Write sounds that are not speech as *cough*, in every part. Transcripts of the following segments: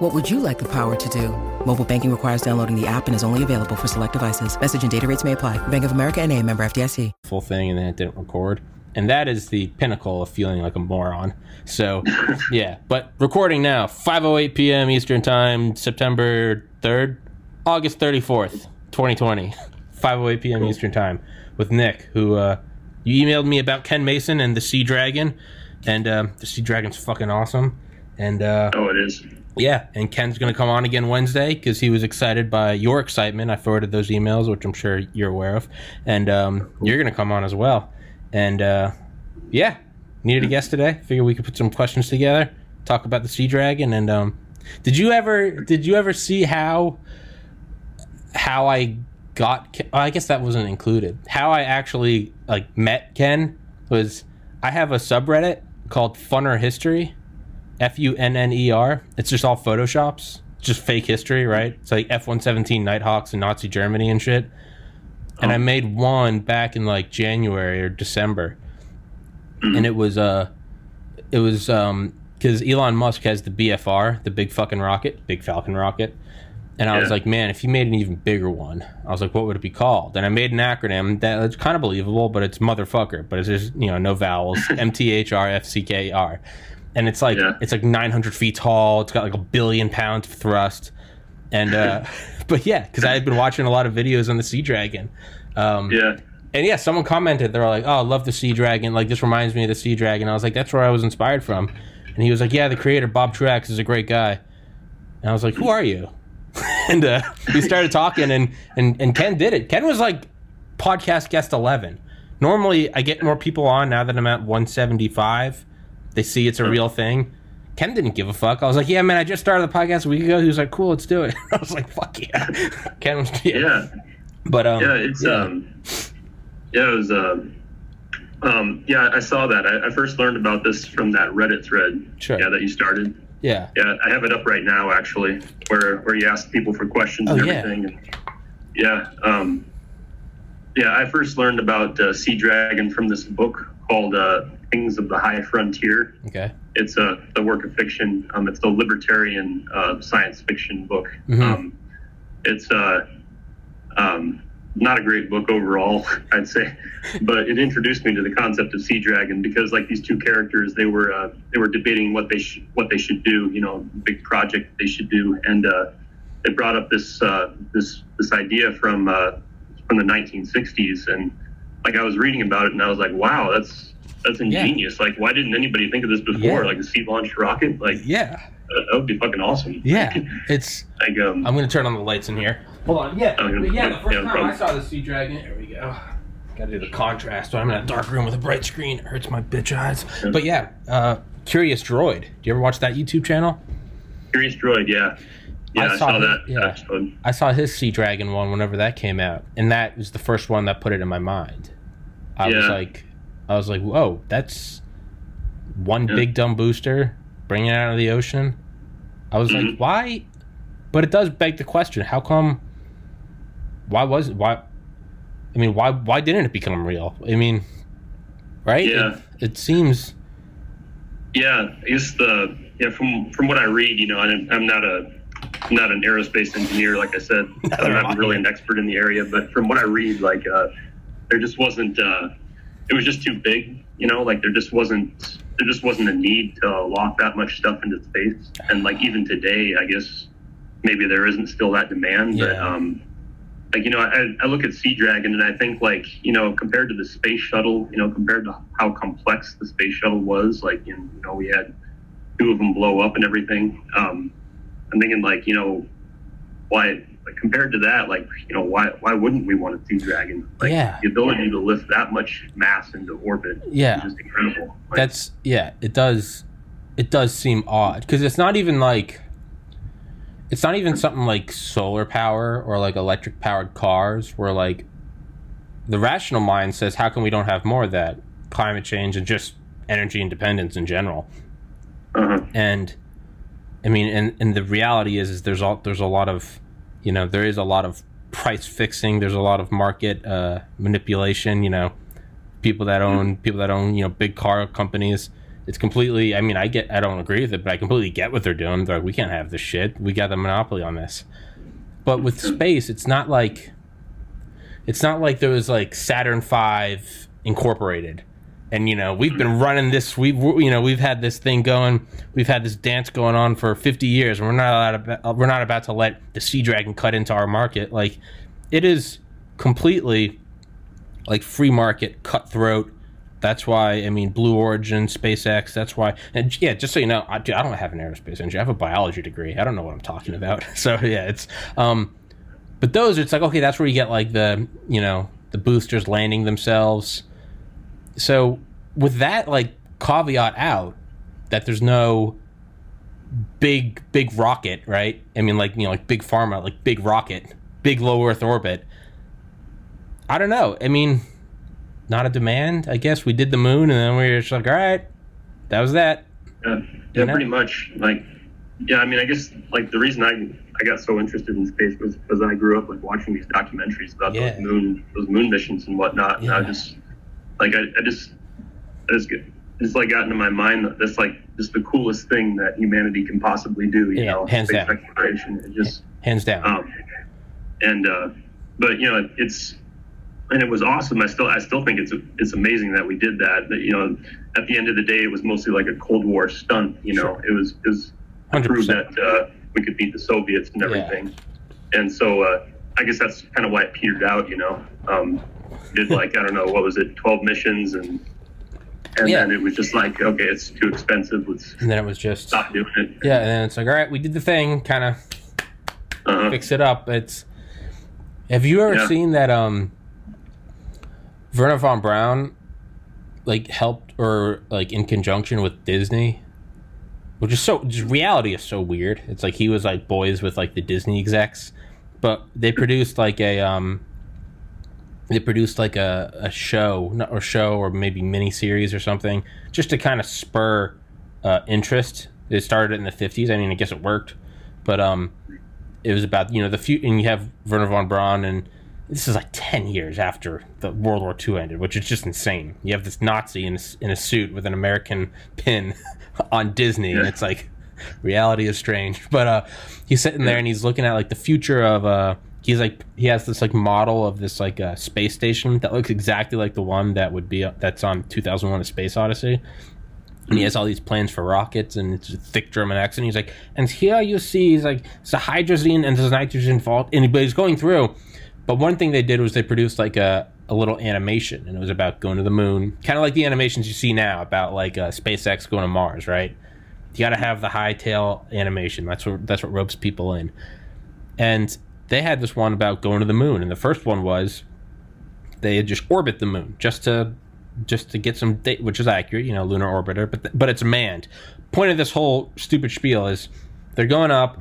What would you like the power to do? Mobile banking requires downloading the app and is only available for select devices. Message and data rates may apply. Bank of America and a member FDIC. Full thing and then it didn't record. And that is the pinnacle of feeling like a moron. So, *laughs* yeah. But recording now, 5.08 p.m. Eastern Time, September 3rd, August 34th, 2020. *laughs* 5.08 p.m. Eastern Time with Nick, who uh, you emailed me about Ken Mason and the Sea Dragon. And uh, the Sea Dragon's fucking awesome. And uh, Oh, it is. Yeah, and Ken's going to come on again Wednesday because he was excited by your excitement. I forwarded those emails, which I'm sure you're aware of, and um, you're going to come on as well. And uh, yeah, needed a guest today. Figure we could put some questions together, talk about the sea dragon. And um, did you ever did you ever see how how I got? Oh, I guess that wasn't included. How I actually like met Ken was I have a subreddit called Funner History. F U N N E R. It's just all photoshops, just fake history, right? It's like F one seventeen Nighthawks in Nazi Germany and shit. And I made one back in like January or December, and it was uh, it was um, because Elon Musk has the BFR, the big fucking rocket, big Falcon rocket. And I was like, man, if you made an even bigger one, I was like, what would it be called? And I made an acronym that's kind of believable, but it's motherfucker, but it's just you know no vowels, M T H R F C K R, and it's like Yeah. it's like 900 feet tall. It's got like a billion pounds of thrust, and uh, *laughs* but yeah, because I had been watching a lot of videos on the Sea Dragon. Um, Yeah. and yeah, someone commented, They're like, "Oh, I love the Sea Dragon. Like this reminds me of the Sea Dragon." I was like, "That's where I was inspired from." And he was like, "Yeah, the creator Bob Truax is a great guy." And I was like, "Who are you?" *laughs* and uh, we started talking, and and and Ken did it. Ken was like podcast guest eleven. Normally, I get more people on now that I'm at 175. They see it's a real thing. Ken didn't give a fuck. I was like, "Yeah, man, I just started the podcast a week ago." He was like, "Cool, let's do it." *laughs* I was like, "Fuck yeah!" *laughs* Ken was yeah, Yeah. but um, Yeah. It's um. Yeah. It was um. Um, yeah, I saw that. I, I first learned about this from that Reddit thread. Sure. Yeah, that you started. yeah, Yeah, I have it up right now actually, where where you ask people for questions Oh, and everything. And, yeah, um, yeah. I first learned about uh, Sea Dragon from this book called uh, Kings of the High Frontier. okay, It's a the work of fiction. Um, it's the libertarian uh, science fiction book. Mhm. Um, it's uh, um, not a great book overall, *laughs* I'd say, *laughs* but it introduced me to the concept of Sea Dragon because, like these two characters, they were uh, they were debating what they should what they should do, you know, big project they should do, and uh, it brought up this uh, this this idea from uh, from the 1960s, and like I was reading about it, and I was like, wow, that's that's Yeah. ingenious. Like, why didn't anybody think of this before? Yeah. Like a sea launched rocket, like yeah, that, that would be fucking awesome. yeah. *laughs* It's. like um, I'm gonna turn on the lights in here. Hold on. Yeah, Oh, yeah. but yeah. The first Yeah, no time I saw the sea dragon, there we go. Gotta do the contrast. So I'm in a dark room with a bright screen. It hurts my bitch eyes. But yeah, uh, Curious Droid. Do you ever watch that YouTube channel? Curious Droid, yeah, yeah, I I, saw saw, his- that yeah. episode. I saw his Sea Dragon one whenever that came out, and that was the first one that put it in my mind. I was like, I was like, whoa, that's one Yeah. big dumb booster bringing it out of the ocean. I was like, Mhm. why? But it does beg the question: How come? Why was it? Why? I mean, why? Why didn't it become real? I mean, right? Yeah. It, it seems. Yeah, I guess the yeah from from what I read, you know, I'm, I'm not a I'm not an aerospace engineer, like I said. *laughs* I'm not really an expert in the area, but from what I read, like uh, there just wasn't uh, it was just too big, you know, like there just wasn't there just wasn't a need to lock that much stuff into space, and like even today, I guess maybe there isn't still that demand, but um, like you know, I, I look at Sea Dragon and I think like you know, compared to the space shuttle, you know, compared to how complex the space shuttle was, like you know, we had two of them blow up and everything. Um, I'm thinking like you know, why like compared to that, like you know, why why wouldn't we want a Sea Dragon? Like Yeah. the ability to lift that much mass into orbit, Yeah. is just incredible. Like, That's yeah. It does. It does seem odd because it's not even like. It's not even something like solar power or like electric powered cars where like the rational mind says, how can we don't have more of that? Climate change and just energy independence in general. Uh-huh. And I mean, and, and the reality is, is there's all there's a lot of, you know, there is a lot of price fixing. There's a lot of market uh, manipulation. You know, people that own people that own you know big car companies. It's completely. I mean, I get. I don't agree with it, but I completely get what they're doing. They're like, we can't have this shit. We got the monopoly on this. But with space, it's not like. It's not like there was like Saturn Five Incorporated and you know we've been running this we've you know we've had this thing going we've had this dance going on for 50 years and we're not allowed we're not about to let the sea dragon cut into our market. Like it is completely like free market cutthroat. That's why i mean blue origin spacex that's why and yeah just so you know i, I don't have an aerospace engineer i have a biology degree. I don't know what i'm talking about. *laughs* So yeah it's um but those it's like okay that's where you get like the you know the boosters landing themselves so with that like caveat out that there's no big big rocket right? I mean like you know like big pharma like big rocket big low earth orbit. I don't know. I mean not a demand i guess. We did the moon and then we were just like all right that was that. Yeah, yeah pretty much. Like yeah i mean i guess like the reason i i got so interested in space was because i grew up like watching these documentaries about yeah. those moon those moon missions and whatnot yeah. and i just like I, I just I just get it's like got into my mind that that's like just the coolest thing that humanity can possibly do. You yeah, know, hands down. exploration. It just hands down. Um, and uh, but you know it's and it was awesome. I still I still think it's it's amazing that we did that. That you know at the end of the day it was mostly like a Cold War stunt. You know sure. it was it was to prove that uh, we could beat the Soviets and everything. Yeah. And so uh, I guess that's kind of why it petered out. You know. Um, did like I don't know what was it, twelve missions, and and yeah. then it was just like okay, it's too expensive. Let's and then it was just stop doing it. Yeah, and then it's like all right, we did the thing, kind of uh-huh. fix it up. It's have you ever yeah. seen that um Wernher von Braun like helped or like in conjunction with Disney? Which is so just reality is so weird. It's like he was like boys with like the Disney execs, but they produced like a um they produced like a, a show or show or maybe mini series or something just to kind of spur uh, interest. They started it in the 50s i mean i guess it worked. But um it was about you know the few and you have Wernher von Braun and this is like 10 years after the World War II ended, which is just insane. You have this Nazi in a, in a suit with an American pin *laughs* on Disney, and it's like reality is strange. But uh, he's sitting there and he's looking at like the future of uh, he's like he has this like model of this like uh, space station that looks exactly like the one that would be uh, that's on 2001: A Space Odyssey. And he has all these plans for rockets and it's a thick German accent. And he's like, and here you see, he's like, it's a hydrogen and there's a nitrogen fault. And he's going through. But one thing they did was they produced like a, a little animation and it was about going to the moon. Kind of like the animations you see now about like uh, SpaceX going to Mars, right? You got to have the high tail animation. That's what that's what ropes people in. And they had this one about going to the moon, and the first one was they had just orbit the moon just to just to get some data, which is accurate, you know, lunar orbiter, but but it's manned. Point of this whole stupid spiel is they're going up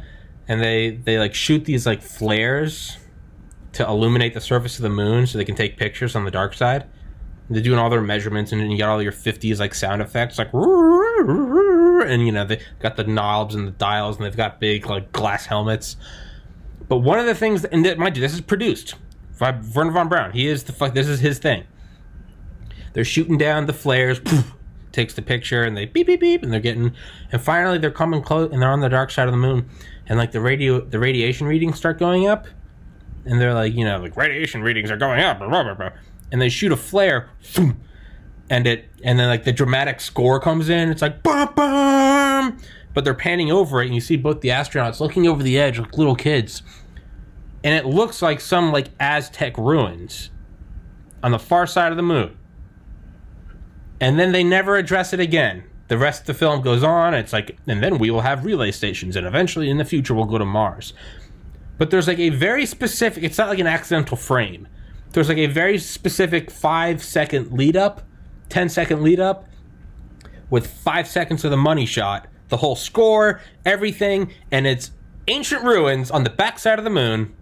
and they they like shoot these like flares to illuminate the surface of the moon so they can take pictures on the dark side. They're doing all their measurements and you got all your 50s like sound effects like and you know they got the knobs and the dials and they've got big like glass helmets but one of the things, and that, mind you, this is produced by Wernher von Braun. He is the fuck. This is his thing. They're shooting down the flares. Poof, takes the picture, and they beep beep beep, and they're getting, and finally they're coming close, and they're on the dark side of the moon, and like the radio, the radiation readings start going up, and they're like, you know, like radiation readings are going up, blah, blah, blah, and they shoot a flare, and it, and then like the dramatic score comes in. It's like, bum, bum, but they're panning over it, and you see both the astronauts looking over the edge like little kids, and it looks like some like Aztec ruins on the far side of the moon. And then they never address it again. The rest of the film goes on. It's like, and then we will have relay stations, and eventually in the future we'll go to Mars. But there's like a very specific. It's not like an accidental frame. There's like a very specific five second lead up, 10 second lead up, with five seconds of the money shot the whole score, everything, and it's ancient ruins on the backside of the moon.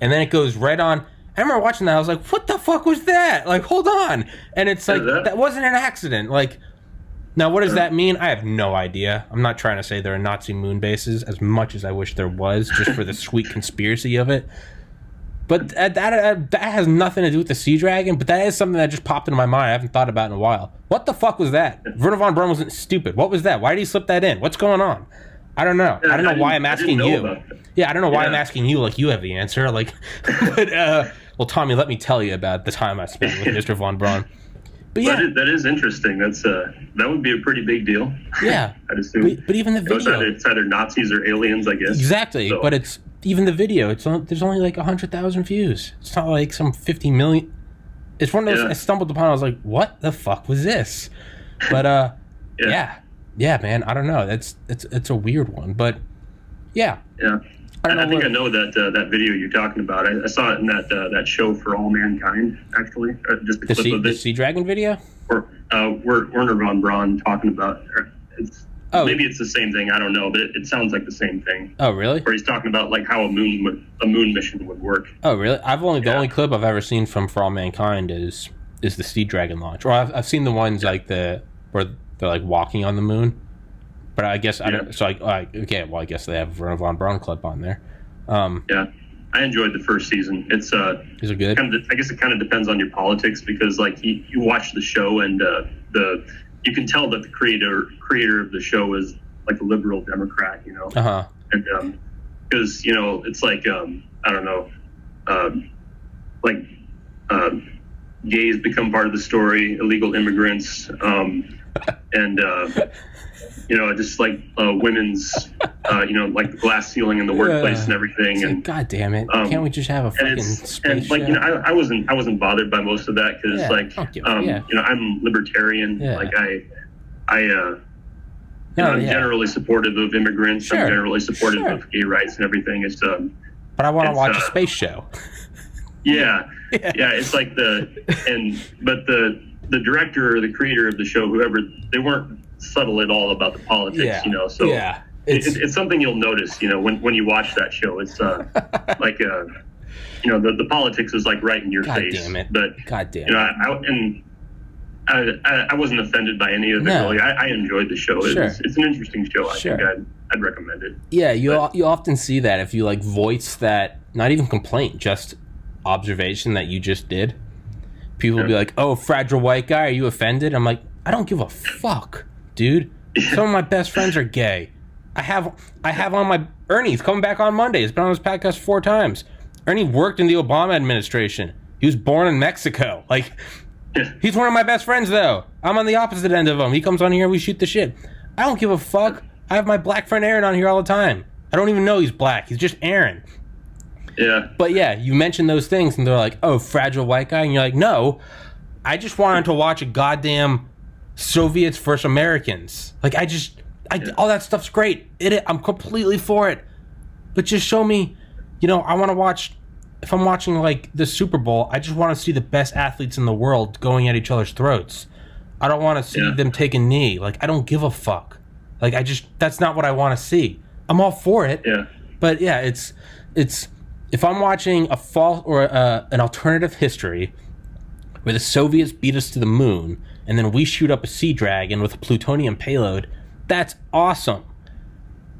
And then it goes right on, I remember watching that. I was like, "What the fuck was that?" Like, hold on. And it's like that- that wasn't an accident. Like, now what does that mean? I have no idea. I'm not trying to say there are Nazi moon bases as much as I wish there was, just for the sweet conspiracy of it. But that, that that has nothing to do with the Sea Dragon. But that is something that just popped into my mind. I haven't thought about in a while. What the fuck was that? Wernher von Braun wasn't stupid. What was that? Why did he slip that in? What's going on? I don't know. I don't know I why I'm asking you. Yeah, I don't know why I'm asking you. Like you have the answer. Like, *laughs* but uh, well, Tommy, let me tell you about the time I spent with Mr. von Braun. But yeah, is, that is interesting. That's uh, that would be a pretty big deal. yeah. *laughs* I'd assume. But, but even the So it's, either, it's either Nazis or aliens, I guess. exactly. So- But it's even the video. It's on, there's only like hundred thousand views. It's not like some fifty million. It's one of those Yeah. I stumbled upon. I was like, what the fuck was this? But uh, *laughs* Yeah. yeah, yeah, man. I don't know. That's it's it's a weird one, but yeah. Yeah. I I think what- I know that uh, that video you're talking about. I, I saw it in that uh, that show for all mankind, actually. Uh, just The clip sea, of the sea dragon video. Or uh, Wernher von Braun talking about. It's, Oh. maybe it's the same thing. I don't know, but it, it sounds like the same thing. Oh, really? Where he's talking about like how a moon would, a moon mission would work. Oh, really? I've only the only clip I've ever seen from For All Mankind is is the Sea Dragon launch, or I've, I've seen the ones like the where they're like walking on the moon. But I guess I Yeah. don't. So I, I okay. Well, I guess they have Wernher von Braun clip on there. Um, Yeah, I enjoyed the first season. It's uh, is it good? kind of I guess it kind of depends on your politics because like you, you watch the show and uh, the you can tell that the creator creator of the show is like a liberal Democrat, you know, Uh huh. and um, because you know it's like um, I don't know, um, like um, gays become part of the story, illegal immigrants, um, and uh, *laughs* you know just like uh, women's, uh, you know, like the glass ceiling in the workplace Yeah. and everything, It's like, God damn it! um, Can't we just have a fucking space and like show? you know I, I wasn't I wasn't bothered by most of that because Yeah, like um, yeah. you know I'm libertarian like I I uh you No, know, I'm generally supportive of immigrants Sure, I'm generally supportive sure. of gay rights and everything it's um but I want to watch a uh, space show. yeah *laughs* Yeah. yeah it's like the and but the the director or the creator of the show whoever they weren't subtle at all about the politics Yeah. you know so yeah. it's, It's, it's something you'll notice, you know, when, when you watch that show. It's uh, *laughs* like, uh, you know, the, the politics is like right in your God face. damn it. But God damn you know. I, I and I, I, wasn't offended by any of it. No. Really, I, I enjoyed the show. Sure. It's, it's an interesting show. I Sure. think I'd, I'd recommend it. Yeah, you al- you often see that if you like voice that not even complaint, just observation that you just did. People will be like, "Oh, fragile white guy, are you offended?" I'm like, "I don't give a fuck, dude. Some of my best friends are gay. I have I have on my Ernie's coming back on Monday. He's been on this podcast four times. Ernie worked in the Obama administration. He was born in Mexico. Like, *laughs* he's one of my best friends though. I'm on the opposite end of him. He comes on here, we shoot the shit. I don't give a fuck. I have my black friend Aaron on here all the time. I don't even know he's black. He's just Aaron. Yeah. But yeah, you mention those things and they're like, "Oh, fragile white guy," and you're like, "No, I just wanted to watch a goddamn Soviets versus Americans. Like, I just, I all that stuff's great. It, I'm completely for it. But just show me, you know, I want to watch. If I'm watching like the Super Bowl, I just want to see the best athletes in the world going at each other's throats. I don't want to see Yeah. them take a knee. Like, I don't give a fuck. Like, I just, that's not what I want to see. I'm all for it. Yeah. But yeah, it's it's if I'm watching a false or uh, an alternative history where the Soviets beat us to the moon and then we shoot up a sea dragon with a plutonium payload, that's awesome.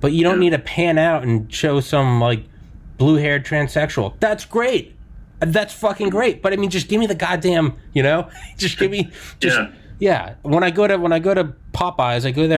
But you don't need to pan out and show some like blue-haired transsexual. That's great. That's fucking great. But I mean, just give me the goddamn, you know, *laughs* just give me, just Yeah. yeah. When I go to when I go to Popeyes, I go there.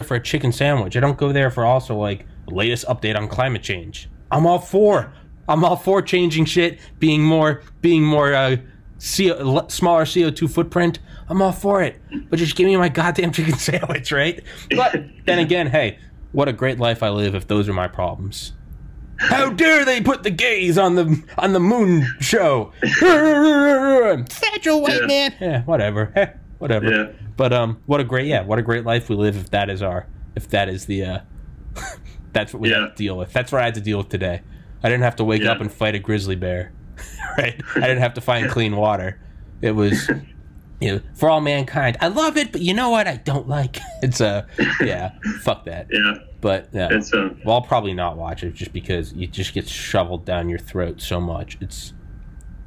For a chicken sandwich. I don't go there for also like the latest update on climate change. I'm all for. I'm all for changing shit, being more, being more, uh, CO, smaller CO2 footprint. I'm all for it. But just give me my goddamn *laughs* chicken sandwich, right? But then again, hey, what a great life I live if those are my problems. How dare they put the gays on the on the moon show? *laughs* Fragile white Yeah. man. Yeah, whatever. *laughs* Whatever. Yeah. But um, what a great yeah, what a great life we live if that is our if that is the uh, *laughs* that's what we Yeah. have to deal with. That's what I had to deal with today. I didn't have to wake Yeah. up and fight a grizzly bear, *laughs* right? I didn't have to find *laughs* clean water. It was. You know, for all mankind, I love it, but you know what? I don't like. It's a yeah, fuck that. Yeah, But yeah, it's uh, well, I'll probably not watch it just because it just gets shoveled down your throat so much. It's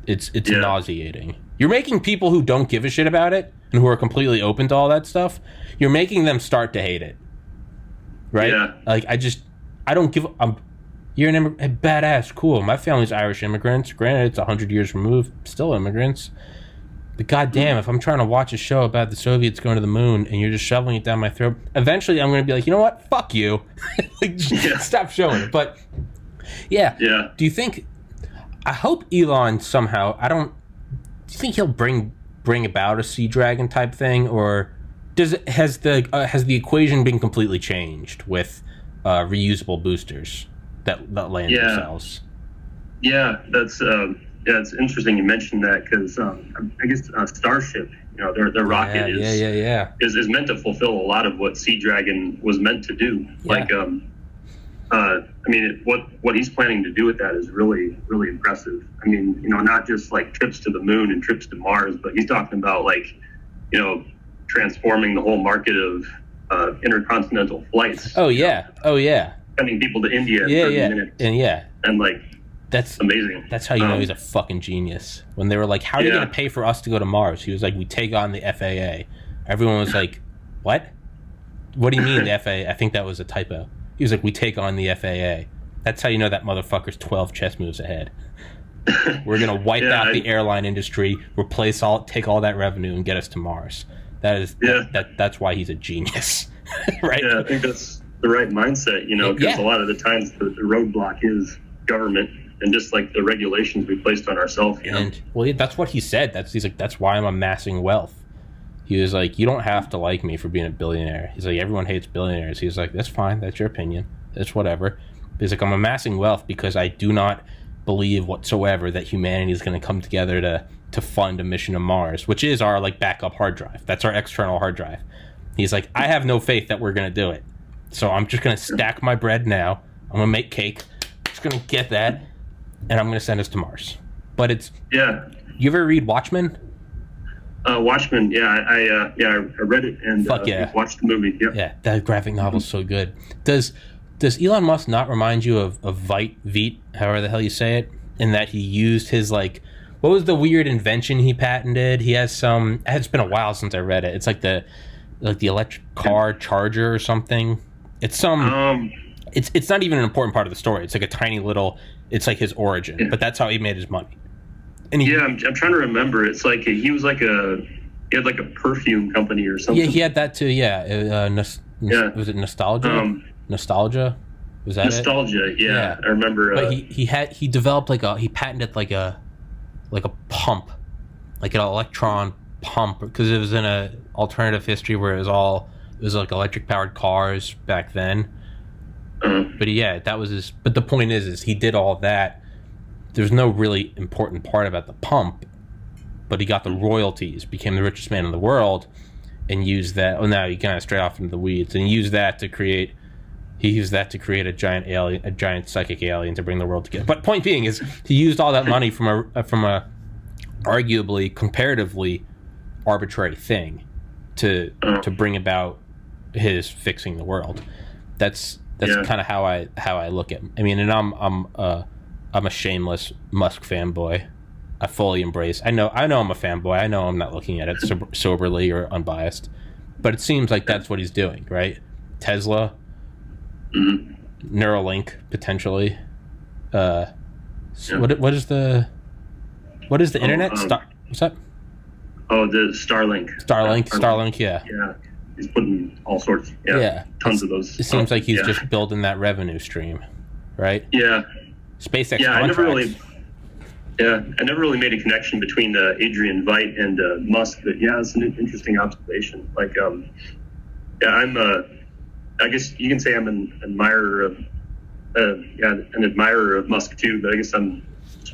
it's it's Yeah. nauseating. You're making people who don't give a shit about it and who are completely open to all that stuff. You're making them start to hate it, right? Yeah. Like I just I don't give. I'm you're an immig- badass, cool. My family's Irish immigrants. Granted, it's hundred years removed, still immigrants. But goddamn, if I'm trying to watch a show about the Soviets going to the moon and you're just shoveling it down my throat, eventually I'm going to be like, you know what? Fuck you. *laughs* like, Yeah. stop showing it. But yeah, yeah. do you think? I hope Elon somehow. I don't. Do you think he'll bring bring about a Sea Dragon type thing, or does it has the uh, has the equation been completely changed with uh, reusable boosters that that land Yeah. themselves? Yeah, that's um, yeah, it's interesting you mentioned that because um, I guess uh, Starship, you know, their their rocket yeah, is, yeah, yeah, yeah. is is meant to fulfill a lot of what Sea Dragon was meant to do. Yeah. Like, um, uh, I mean, it, what what he's planning to do with that is really really impressive. I mean, you know, not just like trips to the moon and trips to Mars, but he's talking about like, you know, transforming the whole market of uh, intercontinental flights, Oh yeah, oh yeah, sending people to India yeah, 30 yeah, minutes, and yeah. and like That's amazing. That's how you know Um, he's a fucking genius. When they were like, "How are you going to pay for us to go to Mars?" He was like, "We take on the FAA." Everyone was like, "What? What do you mean *laughs* the FAA?" I think that was a typo. He was like, "We take on the FAA." That's how you know that motherfucker's twelve chess moves ahead. *laughs* We're gonna wipe Yeah, out I- the airline industry, replace all, take all that revenue, and get us to Mars. That is Yeah. that, that. That's why he's a genius, *laughs* right? Yeah, I think that's the right mindset, you know, because Yeah. a lot of the times the, the roadblock is government and just like the regulations we placed on ourselves. You know? And well, that's what he said. That's he's like, that's why I'm amassing wealth. He was like, you don't have to like me for being a billionaire. He's like, everyone hates billionaires. He's like, that's fine. That's your opinion. That's whatever. He's like, I'm amassing wealth because I do not believe whatsoever that humanity is going to come together to to fund a mission to Mars, which is our like backup hard drive. That's our external hard drive. He's like, I have no faith that we're going to do it. So I'm just going to stack my bread now. I'm going to make cake. I'm Just going to get that, and I'm going to send us to Mars. But it's yeah. you ever read Watchmen? Uh, Watchmen, yeah, I, I uh, yeah, I read it and Fuck uh, yeah. watched the movie. Yep. Yeah, that graphic novel's so good. Does does Elon Musk not remind you of, of Vite Veet, however the hell you say it, in that he used his like what was the weird invention he patented? He has some it's been a while since I read it. It's like the like the electric car charger or something. It's some Um, it's it's not even an important part of the story. It's like a tiny little it's like his origin, but that's how he made his money. And he, yeah, I'm, I'm trying to remember. It's like he was like a he had like a perfume company or something. yeah, he had that too. Yeah, uh, nos- nos- Yeah. was it nostalgia? Um, nostalgia, was that it? nostalgia. Yeah, Yeah. I remember. Uh, But he, he had he developed like a he patented like a like a pump, like an electron pump because it was in a alternative history where it was all it was like electric powered cars back then. uh, But yeah, that was his. But the point is, is he did all that. There's no really important part about the pump, but he got the royalties, became the richest man in the world, and used that. Oh, now he kind of straight off into the weeds, and used that to create. He used that to create a giant alien, a giant psychic alien to bring the world together. But point being is, he used all that money from a from a arguably comparatively arbitrary thing to to bring about his fixing the world. That's that's Yeah. kind of how I how I look at. I mean, and I'm I'm uh I'm a shameless Musk fanboy. I fully embrace. I know I know I'm a fanboy. I know I'm not looking at it sober, *laughs* soberly or unbiased, but it seems like that's what he's doing, right? Tesla, mhm. Neuralink potentially. Uh, Yeah. what what is the what is the internet? um, Star, what's that? Oh, the Starlink. Starlink. Uh, Starlink. Yeah. Yeah, he's putting all sorts. Yeah, Yeah. tons of those. It seems like he's yeah. just building that revenue stream, right? Yeah, SpaceX yeah. I never really. Yeah, I never really made a connection between uh, Adrian Veidt and uh, Musk, but yeah, it's an interesting observation. Like, um, yeah, I'm. Uh, I guess you can say I'm an admirer of uh, yeah, an admirer of Musk too, but I guess I'm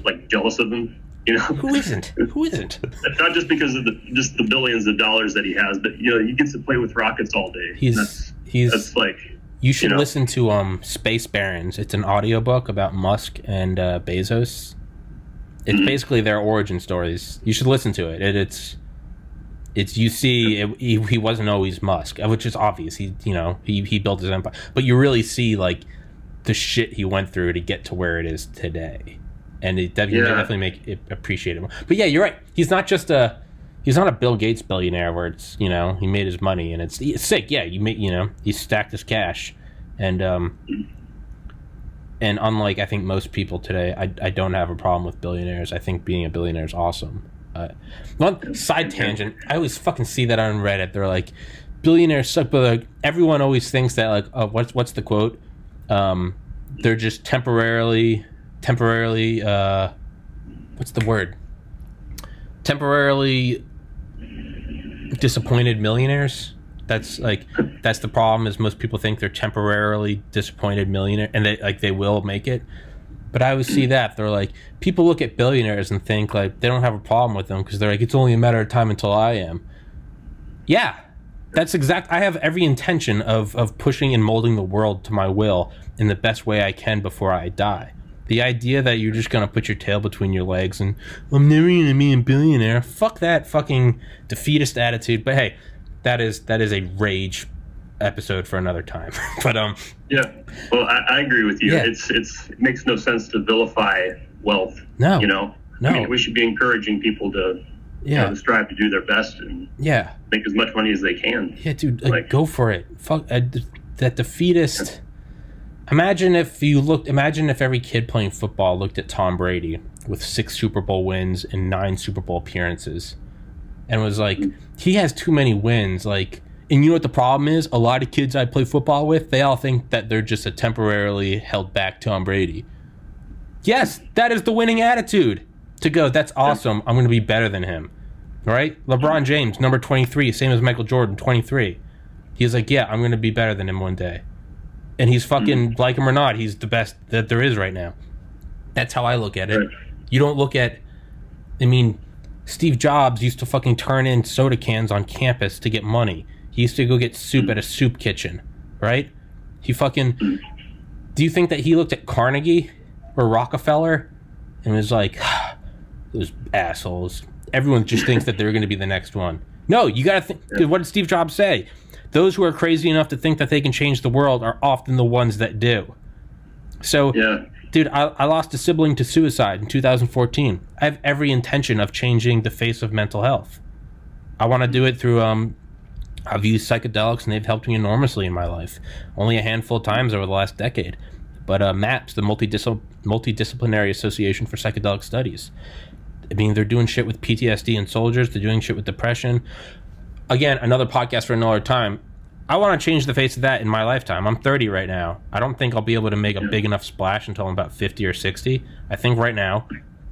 like jealous of him. You know, Who isn't? Who isn't? *laughs* not just because of the just the billions of dollars that he has, but you know, he gets to play with rockets all day. He's that's, he's that's like You should know? listen to um Space Barons. It's an audiobook about Musk and uh, Bezos. It's Mhm. basically their origin stories. You should listen to it. it it's it's you see it, he, he wasn't always Musk, uh, which is obvious. He you know he he built his empire, but you really see like the shit he went through to get to where it is today, and it Yeah. definitely make it appreciate it more. But yeah, you're right. He's not just a he's not a Bill Gates billionaire where it's you know he made his money and it's, it's sick. Yeah, you make you know he stacked his cash, and um, and unlike I think most people today, I I don't have a problem with billionaires. I think being a billionaire is awesome. Uh, one side tangent, I always fucking see that on Reddit. They're like, billionaires suck, but like everyone always thinks that like, oh, what's what's the quote? Um, they're just temporarily, temporarily. Uh, what's the word? Temporarily disappointed millionaires. That's like that's the problem. Is most people think they're temporarily disappointed millionaire, and they like they will make it. But I always see that they're like people look at billionaires and think like they don't have a problem with them because they're like it's only a matter of time until I am. Yeah, that's exact. I have every intention of of pushing and molding the world to my will in the best way I can before I die. The idea that you're just gonna put your tail between your legs and I'm never gonna be a billionaire. Fuck that fucking defeatist attitude. But hey, that is that is a rage episode for another time. *laughs* but um, Yeah, well, I, I agree with you. Yeah. It's it's it makes no sense to vilify wealth. No. you know, No. I mean, we should be encouraging people to you know, yeah, strive to do their best and yeah, make as much money as they can. yeah, dude, like, Like- go for it. Fuck uh, that defeatist. Imagine if you looked. Imagine if every kid playing football looked at Tom Brady with six Super Bowl wins and nine Super Bowl appearances, and was like, he has too many wins. Like, and you know what the problem is? A lot of kids I play football with, they all think that they're just a temporarily held back Tom Brady. Yes, that is the winning attitude. To go, that's awesome. I'm going to be better than him. Right? LeBron James, number 23, same as Michael Jordan, 23. He's like, yeah, I'm going to be better than him one day. And he's mm-hmm. fucking, like him or not, he's the best that there is right now. That's how I look at it. Right. You don't look at, I mean, Steve Jobs used to fucking turn in soda cans on campus to get money. He used to go get soup at a soup kitchen, right? He fucking. Do you think that he looked at Carnegie or Rockefeller and was like, *sighs* those assholes? Everyone just thinks that they're going to be the next one. No, you got to think. What did Steve Jobs say? Those who are crazy enough to think that they can change the world are often the ones that do. So, Yeah, dude, I, I lost a sibling to suicide in 2014. I have every intention of changing the face of mental health. I want to do it through um, I've used psychedelics and they've helped me enormously in my life. Only a handful of times over the last decade. But uh, MAPS, the Multidis- Multidisciplinary Association for Psychedelic Studies, I mean, they're doing shit with PTSD and soldiers. They're doing shit with depression. Again, another podcast for another time. I want to change the face of that in my lifetime. I'm 30 right now. I don't think I'll be able to make a big enough splash until I'm about 50 or 60. I think right now,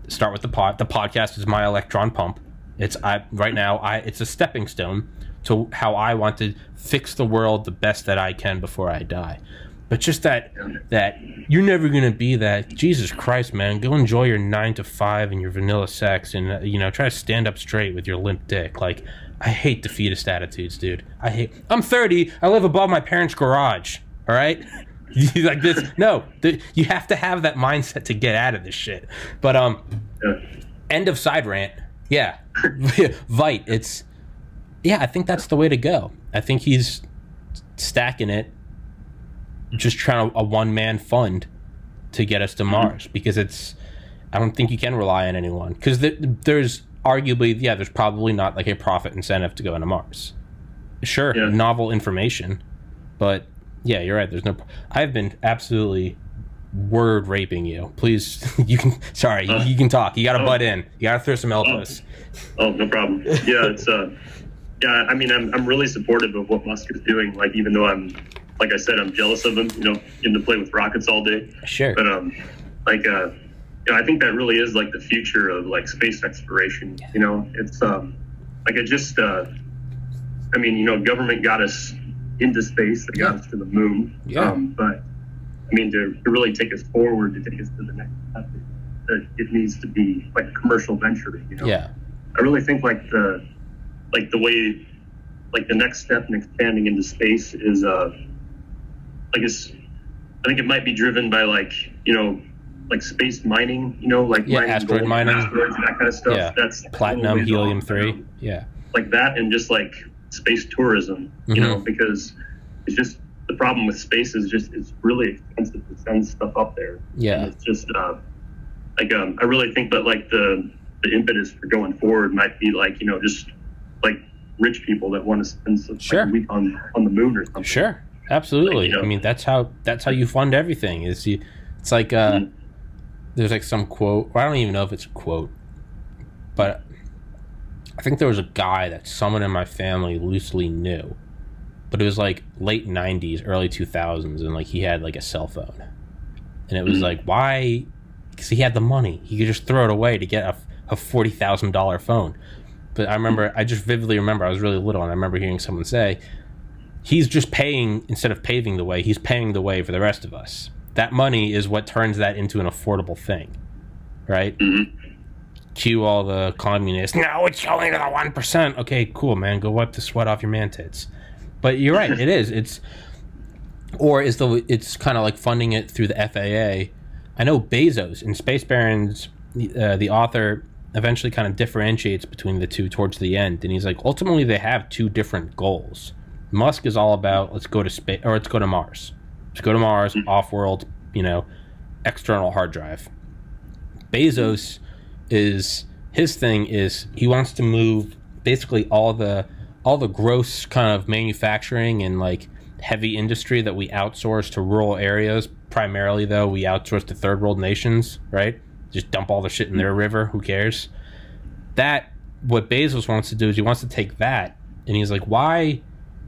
start with the pod. The podcast is my electron pump. It's I right now. I it's a stepping stone to how I want to fix the world the best that I can before I die. But just that that you're never gonna be that. Jesus Christ, man, go enjoy your nine to five and your vanilla sex, and you know try to stand up straight with your limp dick. Like I hate defeatist attitudes, dude. I hate. I'm 30. I live above my parents' garage. All right. *laughs* Like this? No, th- you have to have that mindset to get out of this shit. But um, yeah. end of side rant. Yeah, *laughs* Veidt. It's yeah. I think that's the way to go. I think he's stacking it, just trying to, a one man fund to get us to Mars because it's. I don't think you can rely on anyone because th- there's arguably yeah there's probably not like a profit incentive to go into Mars. Sure, Yeah. novel information, but yeah, you're right. There's no. I've been absolutely word raping you. Please, *laughs* you can. Sorry, you, you can talk. You got to oh. butt in. You got to throw some elbows. Oh, no problem. Yeah, it's uh, yeah. I mean, I'm I'm really supportive of what Musk is doing. Like, even though I'm, like I said, I'm jealous of him. You know, getting to play with rockets all day. Sure. But um, like uh, you know, I think that really is like the future of like space exploration. You know, it's um, like it just uh, I mean, you know, government got us into space. They got Yeah. us to the moon. Yeah. Um, but I mean, to, to really take us forward, to take us to the next step, it, it needs to be like a commercial venture. You know? Yeah. I really think like the like the way like the next step in expanding into space is uh like it's I think it might be driven by like you know like space mining, you know, like Yeah, mining asteroid gold, mining. asteroids that kind of stuff. Yeah. That's Platinum, helium three. know? Yeah. like that and just like space tourism, you Mhm. know, because it's just the problem with space is just it's really expensive to send stuff up there. Yeah. And it's just uh, like um, I really think that like the the impetus for going forward might be like you know just like rich people that want to spend some like, Sure. a week on on the moon or something. Sure. Absolutely. Like, you know- I mean, that's how that's how you fund everything. Is you? It's like uh, Mhm. There's like some quote. Or I don't even know if it's a quote, but I think there was a guy that someone in my family loosely knew, but it was like late '90s, early 2000s, and like he had like a cell phone, and it was Mhm. like why? Because he had the money, he could just throw it away to get a, a forty thousand dollar phone. But I remember, I just vividly remember, I was really little, and I remember hearing someone say, he's just paying instead of paving the way he's paying the way for the rest of us that money is what turns that into an affordable thing right? Mhm. cue all the communists. No it's only to the 1% okay cool man. Go wipe the sweat off your man tits. But you're right it is. It's or is the it's kind of like funding it through the faa i know bezos in space barons uh, the author eventually kind of differentiates between the two towards the end and he's like ultimately they have two different goals. Musk is all about let's go to space or let's go to mars let's go to mars mm. off-world you know external hard drive. Bezos is his thing is he wants to move basically all the all the gross kind of manufacturing and like heavy industry that we outsource to rural areas. Primarily though we outsource to third world nations right? Just dump all the shit in their mm. river. Who cares? That what bezos wants to do is he wants to take that and he's like why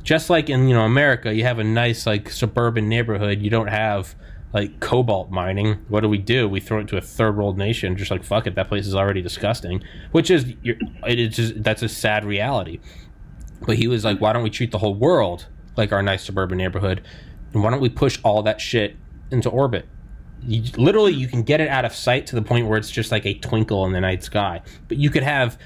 just like in you know america you have a nice like suburban neighborhood you don't have like cobalt mining. What do we do? We throw it to a third world nation just like fuck it that place is already disgusting. Which is it is just that's a sad reality. But he was like why don't we treat the whole world like our nice suburban neighborhood? And why don't we push all that shit into orbit? You, literally you can get it out of sight to the point where it's just like a twinkle in the night sky. But you could have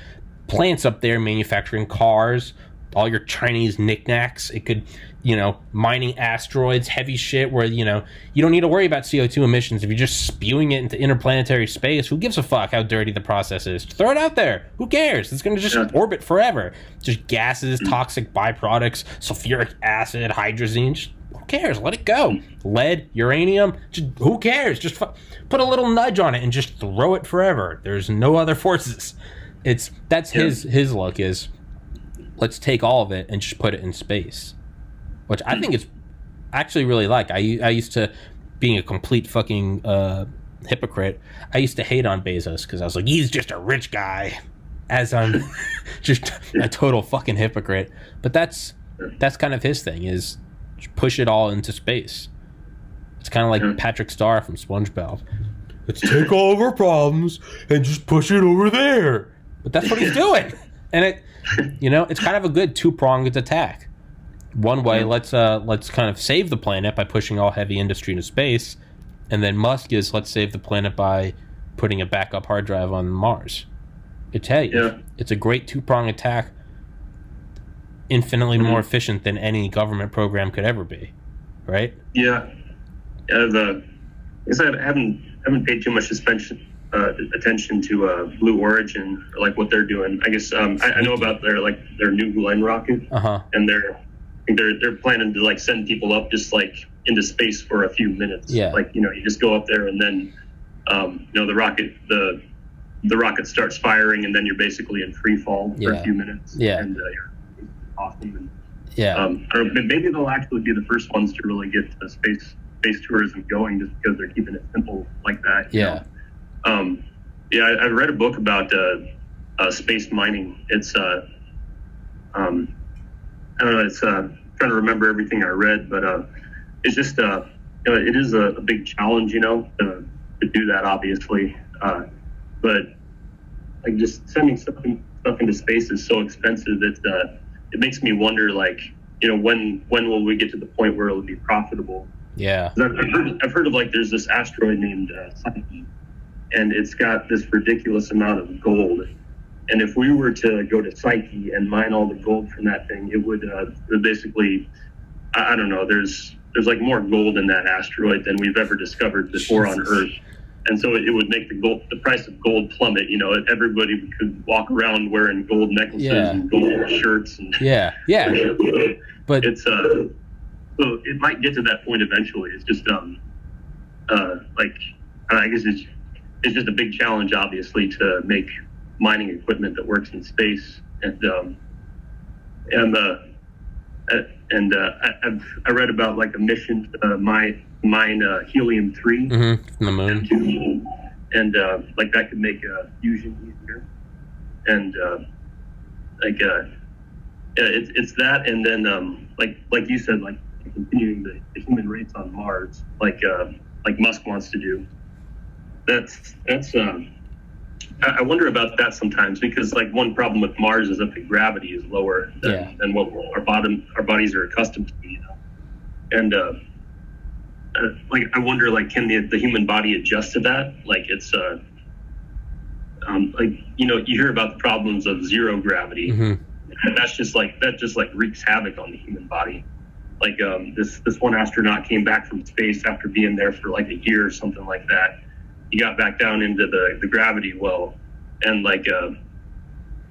plants up there manufacturing cars all your chinese knickknacks. It could you know mining asteroids heavy shit where you know you don't need to worry about co2 emissions. If you're just spewing it into interplanetary space who gives a fuck how dirty the process is? Throw it out there. Who cares? It's going to just Yeah. orbit forever. Just gases toxic byproducts sulfuric acid hydrazine just who cares? Let it go. Lead uranium just who cares? Just fu- put a little nudge on it and just throw it forever. There's no other forces. It's that's Yeah. his his look is let's take all of it and just put it in space. Which i think is actually really like. I i used to being a complete fucking uh hypocrite i used to hate on bezos because i was like he's just a rich guy as i'm *laughs* just a total fucking hypocrite. But that's that's kind of his thing is push it all into space. It's kind of like Yeah. patrick star from spongebob. Let's take all of our problems and just push it over there. But that's what he's doing. And it you know it's kind of a good two-pronged attack. One way let's uh let's kind of save the planet by pushing all heavy industry into space and then musk is let's save the planet by putting a backup hard drive on mars. It's hey Yeah. it's a great two-pronged attack infinitely more efficient than any government program could ever be right? Yeah, I've, uh, I guess I haven't haven't paid too much attention uh, attention to uh, Blue Origin or like what they're doing. I guess um, I, I know about their like their new Glenn rocket, uh-huh and they're they're they're planning to like send people up just like into space for a few minutes. Yeah. like you know you just go up there and then um, you know the rocket the the rocket starts firing and then you're basically in free fall for Yeah. a few minutes. Yeah. and uh, you're awesome. And, yeah um, I don't know, maybe they'll actually be the first ones to really get the space space tourism going, just because they're keeping it simple like that. yeah know? Um, yeah, I, I read a book about uh, uh, space mining. It's uh, um, I don't know. It's uh, trying to remember everything I read, but uh, it's just uh, you know, it is a, a big challenge, you know, to, to do that, obviously. Uh, but like just sending stuff, in, stuff into space is so expensive that uh, it makes me wonder, like, you know, when when will we get to the point where it'll be profitable? Yeah. I've heard, I've heard of like there's this asteroid named uh, Psyche, and it's got this ridiculous amount of gold. And if we were to go to Psyche and mine all the gold from that thing, it would uh, basically, I, I don't know, there's there's like more gold in that asteroid than we've ever discovered before on Earth. And so it would make the gold, the price of gold plummet. You know, everybody could walk around wearing gold necklaces Yeah. and gold shirts. And Yeah. Yeah. *laughs* But it's uh, so it might get to that point eventually. It's just um, uh, like I guess it's it's just a big challenge, obviously, to make mining equipment that works in space. And um, and uh, uh, and uh, I, I've I read about like a mission to uh, mine mine uh, helium 3 mhm, from the moon. and uh, like that could make uh, fusion easier. And uh, like uh, it's it's that, and then um, like like you said, like continuing the, the human race on Mars, like uh, like Musk wants to do. That's that's um, I wonder about that sometimes because like one problem with Mars is that the gravity is lower than, Yeah. than what our bottom our bodies are accustomed to, you know. And uh, uh, like I wonder like can the the human body adjust to that? Like it's uh um, like you know you hear about the problems of zero gravity. Mhm. And that's just like that just like wreaks havoc on the human body. Like um, this this one astronaut came back from space after being there for like a year or something like that. He got back down into the, the gravity well, and like uh,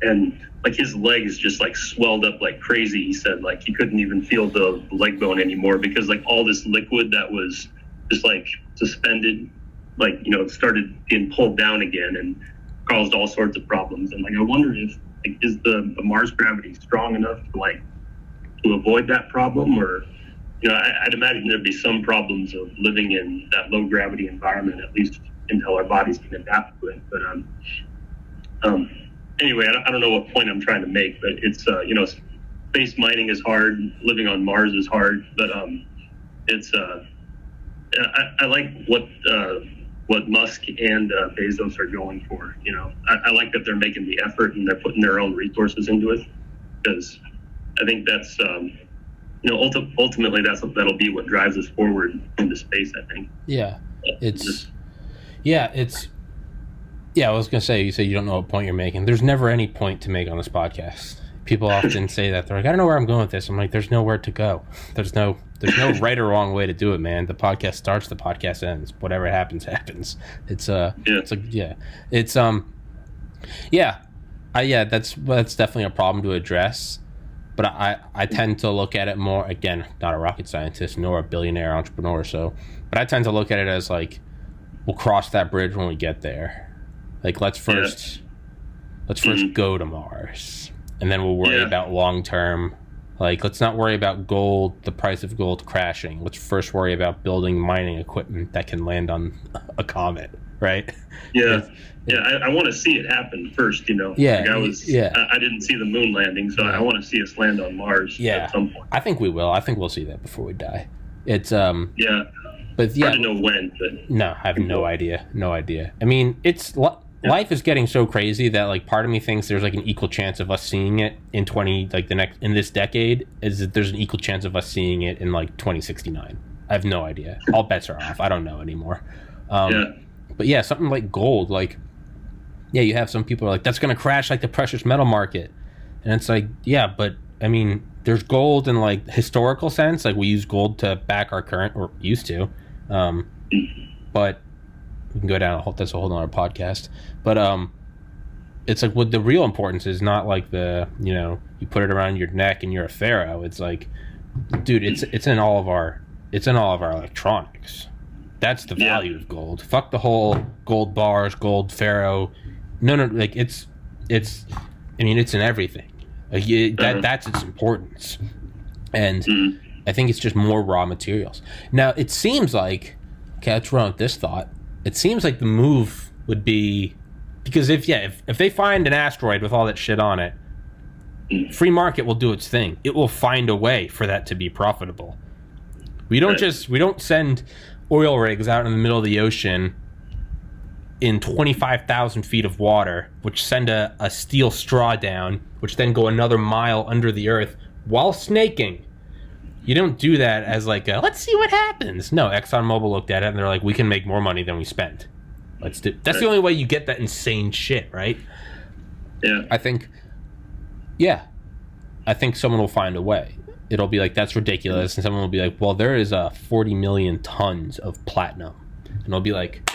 and like his legs just like swelled up like crazy. He said like he couldn't even feel the leg bone anymore because like all this liquid that was just like suspended, like you know, started being pulled down again and caused all sorts of problems. And like I wonder if like is the, the Mars gravity strong enough to like to avoid that problem or you know, I, I'd imagine there'd be some problems of living in that low gravity environment, at least until our bodies can adapt to it. But um, um, anyway, I don't, I don't know what point I'm trying to make, but it's uh, you know, space mining is hard, living on Mars is hard, but um, it's uh, I, I like what uh, what Musk and uh, Bezos are going for. You know, I, I like that they're making the effort and they're putting their own resources into it because I think that's um, you know ulti- ultimately that's that'll be what drives us forward into space. I think. Yeah. It's Just- yeah, it's yeah, I was gonna say you say you don't know what point you're making. There's never any point to make on this podcast. People *laughs* often say that they're like, I don't know where I'm going with this. I'm like, there's nowhere to go. There's no there's no right or wrong way to do it, man. The podcast starts, the podcast ends. Whatever happens, *laughs* happens. It's uh Yeah. it's like yeah. It's um yeah. I yeah, that's that's definitely a problem to address. But I, I tend to look at it more again, not a rocket scientist nor a billionaire entrepreneur, so but I tend to look at it as like we'll cross that bridge when we get there. Like let's first let's 1st Mhm. go to Mars. And then we'll worry Yeah. about long term. Like let's not worry about gold, the price of gold crashing. Let's first worry about building mining equipment that can land on *laughs* a comet, right? Yeah, yeah. I, I want to see it happen first. You know. Yeah, Like I was. yeah. I, I didn't see the moon landing, so I want to see us land on Mars. Yeah. At some point. I think we will. I think we'll see that before we die. It's um Yeah. But yeah, Hard to know when, but No, I have no idea. No idea. I mean, it's li- life is getting so crazy that like part of me thinks there's like an equal chance of us seeing it in 20 like the next in this decade is that there's an equal chance of us seeing it in like 2069. I have no idea. All bets are off. I don't know anymore. Um, yeah. But yeah, something like gold, like yeah, you have some people are like that's going to crash like the precious metal market, and it's like yeah, but I mean, there's gold in like historical sense, like we use gold to back our current or used to, um, but we can go down a whole that's a whole other podcast. But um, it's like what the real importance is not like the you know you put it around your neck and you're a pharaoh. It's like, dude, it's it's in all of our it's in all of our electronics. That's the Yeah. value of gold. Fuck the whole gold bars, gold pharaoh. No, no, like it's it's. I mean, it's in everything. Like it, that Uh-huh. that's its importance, and Mhm. I think it's just more raw materials. Now it seems like okay, let's run with this thought. It seems like the move would be because if yeah, if, if they find an asteroid with all that shit on it, free market will do its thing. It will find a way for that to be profitable. We don't Right. just we don't send oil rigs out in the middle of the ocean in 25,000 feet of water, which send a, a steel straw down, which then go another mile under the earth while snaking You don't do that as like a, let's see what happens. No, ExxonMobil looked at it and they're like, we can make more money than we spent. Let's do. That's the only way you get that insane shit, right? Yeah. I think, yeah, I think someone will find a way. It'll be like that's ridiculous, and someone will be like, well, there is uh, 40 million tons of platinum, and I'll be like,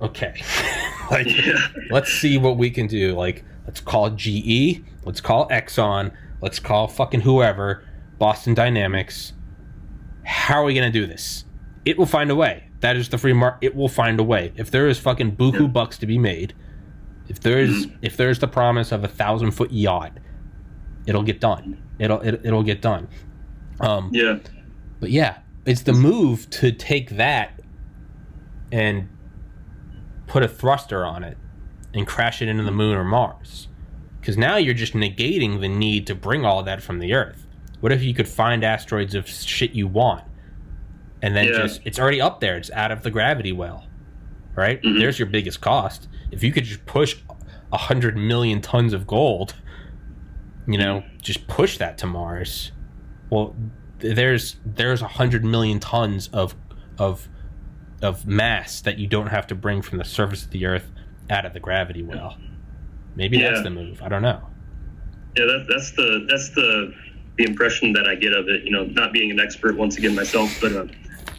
okay, *laughs* like Yeah. let's see what we can do. Like, let's call GE, let's call Exxon, let's call fucking whoever, Boston Dynamics. How are we gonna do this? It will find a way. That is the free market. It will find a way. If there is fucking buku bucks to be made, if there is if there's the promise of a thousand foot yacht, it'll get done. It'll it, it'll get done. Um, Yeah. but yeah, it's the move to take that and put a thruster on it and crash it into the moon or Mars. Because now you're just negating the need to bring all that from the Earth. What if you could find asteroids of shit you want, and then Yeah. just it's already up there, it's out of the gravity well, right? Mhm. There's your biggest cost. If you could just push a hundred million tons of gold, you know, just push that to Mars. Well, there's there's a hundred million tons of of of mass that you don't have to bring from the surface of the Earth out of the gravity well. Maybe that's the move. I don't know. Yeah, that, that's the that's the the impression that I get of it. You know, not being an expert once again myself, but uh,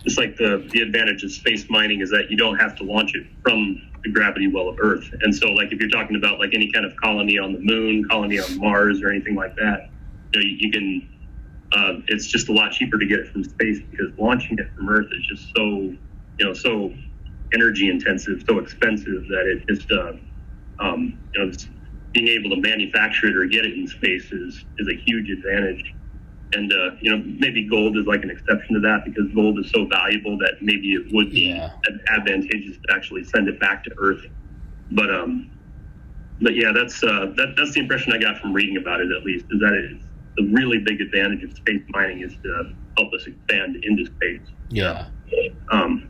just like the the advantage of space mining is that you don't have to launch it from the gravity well of Earth. And so, like if you're talking about like any kind of colony on the Moon, colony on Mars, or anything like that, you know, you, you can. Uh, it's just a lot cheaper to get it from space because launching it from Earth is just so, you know, so energy intensive, so expensive that it just, uh, um, you know, it's, being able to manufacture it or get it in space is is a huge advantage. And uh, you know, maybe gold is like an exception to that because gold is so valuable that maybe it would be Yeah. advantageous to actually send it back to Earth. But um, but yeah, that's uh, that that's the impression I got from reading about it. At least is that it's the really big advantage of space mining is to help us expand into space. Yeah. Um,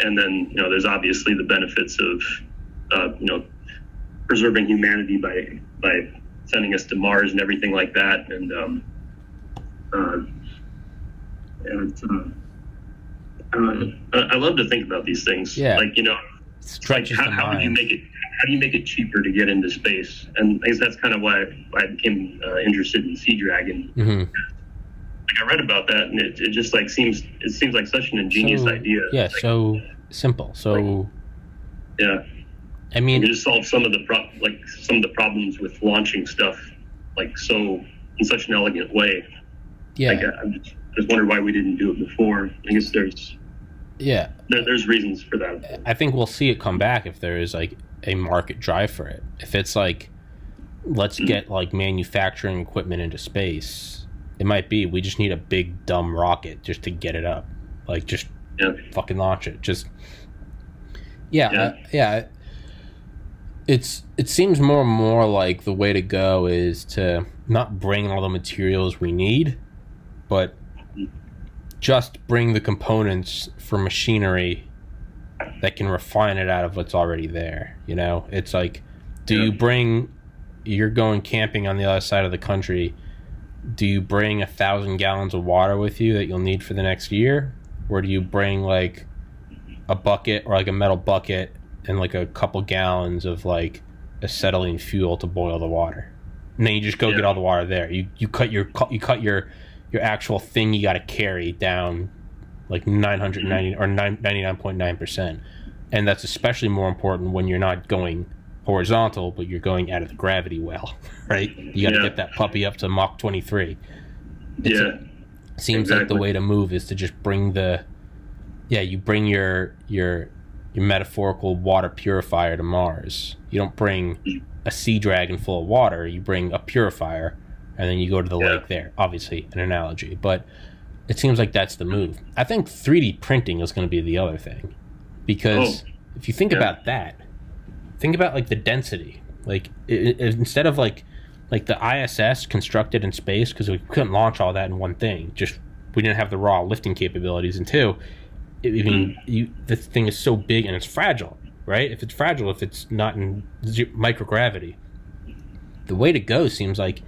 and then you know, there's obviously the benefits of uh, you know preserving humanity by by sending us to Mars and everything like that. And um, uh, yeah, uh, uh, I I love to think about these things. Yeah. Like you know, like how, how do you make it? How do you make it cheaper to get into space? And I guess that's kind of why, I became uh, interested in Sea Dragon. hmm Like I read about that, and it, it just like seems it seems like such an ingenious So- idea. Yeah, Like, so simple. So yeah. I mean, you just solve some of the pro- like some of the problems with launching stuff like so in such an elegant way. yeah, Like I, just, just wonder why we didn't do it before. I guess there's yeah. there, there's reasons for that. I think we'll see it come back if there is like a market drive for it. If it's like, let's get like manufacturing equipment into space, it might be we just need a big dumb rocket just to get it up. Like just Yeah. fucking launch it. Just yeah, Yeah. uh, yeah. It's it seems more and more like the way to go is to not bring all the materials we need, but just bring the components for machinery that can refine it out of what's already there. You know, it's like, do Yeah. you bring? You're going camping on the other side of the country. Do you bring a thousand gallons of water with you that you'll need for the next year, or do you bring like a bucket or like a metal bucket and like a couple gallons of like acetylene fuel to boil the water? And then you just go Yeah. get all the water there. You you cut your you cut your your actual thing you got to carry down like 990 mm-hmm. or 99.9%. And that's especially more important when you're not going horizontal, but you're going out of the gravity well, *laughs* right? You got to Yeah. get that puppy up to Mach 23. It's yeah. seems like the way to move is to just bring the yeah you bring your your your metaphorical water purifier to mars you don't bring a sea dragon full of water you bring a purifier and then you go to the Yeah. lake there obviously an analogy but it seems like that's the move i think 3d printing is going to be the other thing because Oh. if you think Yeah. about that think about like the density like i i instead of like like the ISS constructed in space because we couldn't launch all that in one thing. Just we didn't have the raw lifting capabilities, and two, I mean, mm-hmm. you the thing is so big and it's fragile, right? If it's fragile, if it's not in microgravity, the way to go seems like,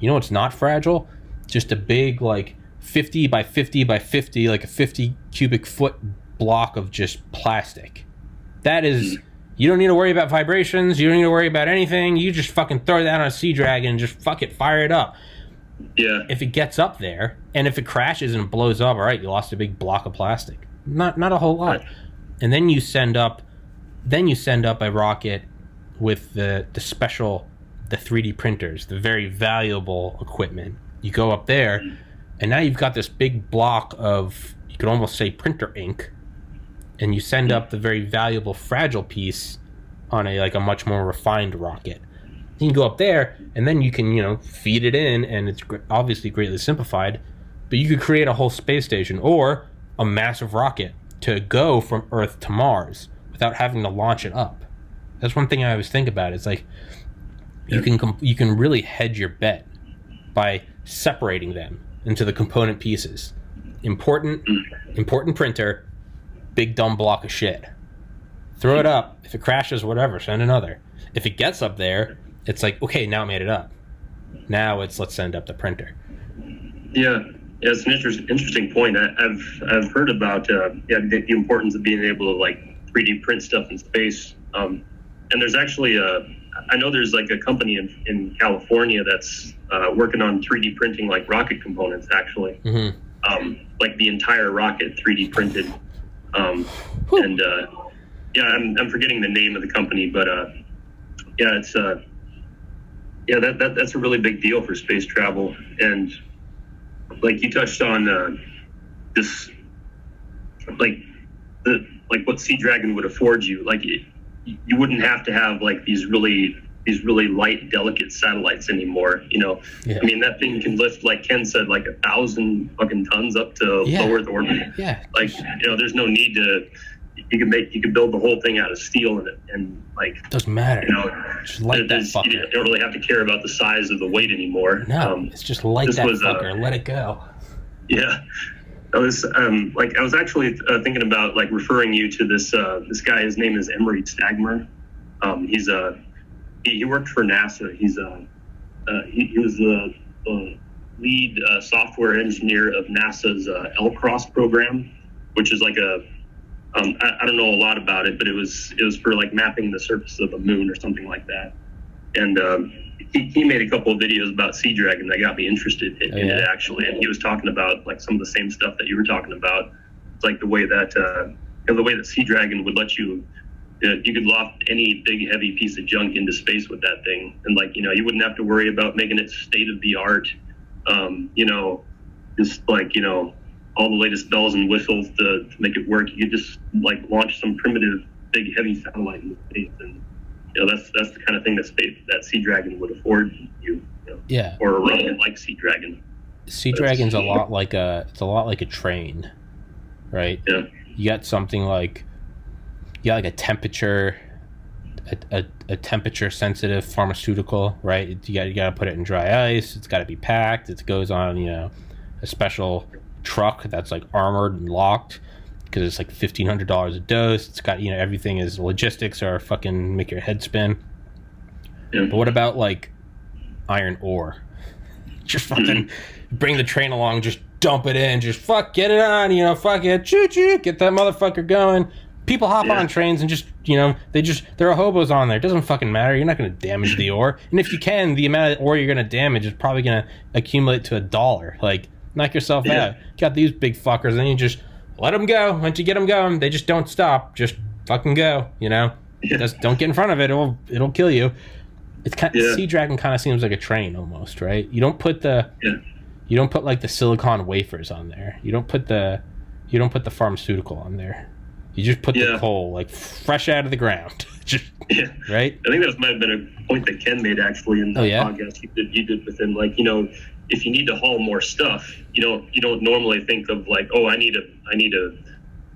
you know, it's not fragile. Just a big like 50 by 50 by 50, like a 50 cubic foot block of just plastic. That is, hmm. you don't need to worry about vibrations. You don't need to worry about anything. You just fucking throw that on a Sea Dragon and just fuck it, fire it up. Yeah. If it gets up there and if it crashes and blows up, all right, you lost a big block of plastic. Not not a whole lot. Right. And then you send up, then you send up a rocket with the the special, the 3D printers, the very valuable equipment. You go up there, and now you've got this big block of you could almost say printer ink, and you send up the very valuable fragile piece on a like a much more refined rocket. You can go up there, and then you can you know feed it in, and it's obviously greatly simplified. But you could create a whole space station or a massive rocket to go from Earth to Mars without having to launch it up. That's one thing I always think about. It's like you can com- you can really hedge your bet by separating them into the component pieces. Important, important printer, big dumb block of shit. Throw it up. If it crashes, whatever, send another. If it gets up there, it's like okay, now it made it up. Now it's let's send up the printer. Yeah, yeah, it's an interest, interesting point. I, I've I've heard about uh, yeah the, the importance of being able to like 3D print stuff in space. Um, and there's actually a I know there's like a company in, in California that's uh, working on 3D printing like rocket components actually, hmm um, like the entire rocket 3D printed. Um, and uh, yeah, I'm, I'm forgetting the name of the company, but uh, yeah, it's uh, yeah that, that that's a really big deal for space travel. And like you touched on uh, this, like the like what Sea Dragon would afford you, like it, you wouldn't have to have like these really these really light, delicate satellites anymore. You know, Yeah. I mean that thing can lift, like Ken said, like a thousand fucking tons up to Yeah. low Earth orbit. Yeah. Like you know, there's no need to. You can make you can build the whole thing out of steel and and like Doesn't matter. you know, Just light that there's- you fucker. don't really have to care about the size of the weight anymore. No, Um, it's just light that was, uh. Let it go. yeah. I was um, like I was actually uh, thinking about like referring you to this uh, this guy. His name is Emery Stagmer. Um, he's a he, he worked for NASA. He's a uh, he, he was the, the lead uh, software engineer of NASA's uh, LCROSS program, which is like a um, I, I don't know a lot about it, but it was it was for like mapping the surface of the moon or something like that. And um, he, he made a couple of videos about Sea Dragon that got me interested in, Oh, in it actually. And he was talking about like some of the same stuff that you were talking about. It's like the way that uh, you know, the way that Sea Dragon would let you you could loft any big heavy piece of junk into space with that thing, and like you know you wouldn't have to worry about making it state of the art. Um, you know, just like you know all the latest bells and whistles to, to make it work. You just like launch some primitive big heavy satellite into space, and you know that's that's the kind of thing that space that Sea Dragon would afford you, you know, Yeah. or a rocket like Sea Dragon. Sea Dragon's a *laughs* lot like a it's a lot like a train, right? Yeah. You got something like you got like a temperature a, a, a temperature sensitive pharmaceutical, right? You got you got to put it in dry ice. It's got to be packed. It goes on, you know, a special truck that's like armored and locked because it's like fifteen hundred dollars a dose. It's got you know everything is logistics are fucking make your head spin. Yeah. But what about like iron ore? *laughs* Just fucking bring the train along, just dump it in, just fuck, get it on, you know, fuck it, choo choo, get that motherfucker going. People hop Yeah. on trains and just, you know, they just, there are hobos on there. It doesn't fucking matter. You're not going to damage the ore. And if you can, the amount of ore you're going to damage is probably going to accumulate to a dollar. Like, knock yourself Yeah. out. Got these big fuckers, and you just let them go. Once you get them going, they just don't stop. Just fucking go, you know? Yeah. Just don't get in front of it. It'll, it'll kill you. It's kind Yeah. Sea Dragon kind of seems like a train almost, right? You don't put the Yeah. you don't put like the silicon wafers on there. You don't put the you don't put the pharmaceutical on there. You just put the coal like fresh out of the ground. *laughs* just Yeah. right? I think that might have been a point that Ken made actually in the Oh, yeah? podcast you did you did with him. Like, you know, if you need to haul more stuff, you don't you don't normally think of like, oh, I need a I need a,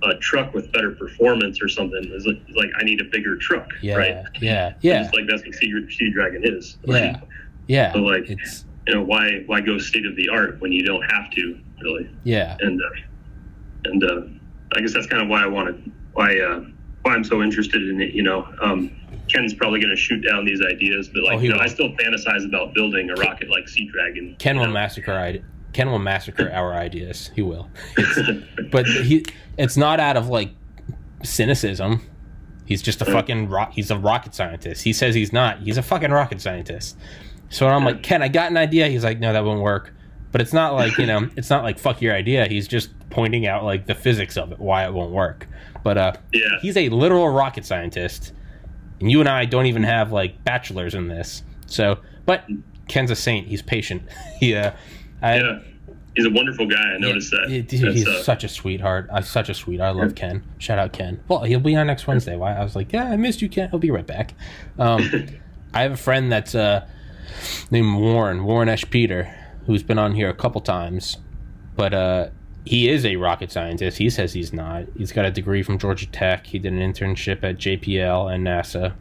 a truck with better performance or something. It's like, it's like I need a bigger truck, Yeah. right? Yeah. Yeah. It's like that's what Sea, sea Dragon is. Yeah. Yeah. So, like- it's you know, why why go state of the art when you don't have to really? yeah. and uh, and uh, I guess that's kind of why I wanted why uh, why I'm so interested in it. You know, um, Ken's probably going to shoot down these ideas, but Oh, like he you know. I still fantasize about building a rocket like Sea Dragon. Ken will know? massacre I- Ken will massacre *laughs* our ideas. He will. It's, *laughs* but he it's not out of like cynicism. He's just a fucking rock. He's a rocket scientist. He says he's not. He's a fucking rocket scientist. So I'm like, Ken, I got an idea. He's like, no, that won't work. But it's not like you know, *laughs* it's not like fuck your idea. He's just pointing out like the physics of it, why it won't work. But uh, Yeah. he's a literal rocket scientist, and you and I don't even have like bachelors in this. So, but Ken's a saint. He's patient. *laughs* he, uh, I, Yeah. He's a wonderful guy. I noticed that. yeah, dude, That's, he's uh, such a sweetheart. Uh, such a sweet. I love Ken. Shout out Ken. Well, he'll be on next Wednesday. Why? I was like, yeah, I missed you, Ken. He'll be right back. Um, *laughs* I have a friend that's uh, named Warren Warren Esh Peter, who's been on here a couple times, but uh, he is a rocket scientist. He says he's not. He's got a degree from Georgia Tech. He did an internship at JPL and NASA,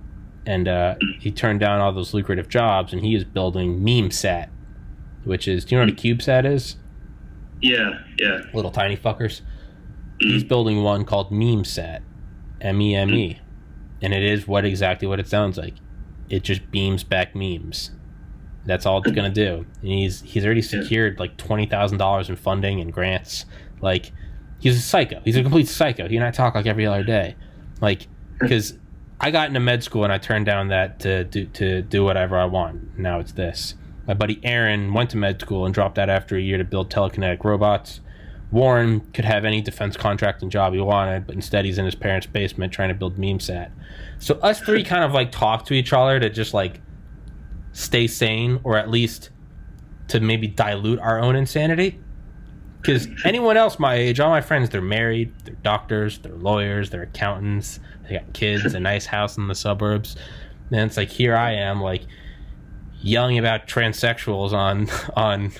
and uh, he turned down all those lucrative jobs. And he is building MemeSat, which is. Do you know what a CubeSat is? yeah, yeah. little tiny fuckers. He's building one called MemeSat, M E M E, and it is what exactly what it sounds like. It just beams back memes. That's all it's gonna do. And he's he's already secured like twenty thousand dollars in funding and grants. Like he's a psycho. He's a complete psycho. He and I talk like every other day. Like because I got into med school and I turned down that to do to do whatever I want. Now it's this. My buddy Aaron went to med school and dropped out after a year to build telekinetic robots. Warren could have any defense contracting job he wanted, but instead he's in his parents' basement trying to build MemeSat. So us three kind of like talk to each other to just like stay sane, or at least to maybe dilute our own insanity. Because anyone else my age, all my friends, they're married, they're doctors, they're lawyers, they're accountants, they got kids, a nice house in the suburbs. And it's like here I am, like yelling about transsexuals on *laughs* on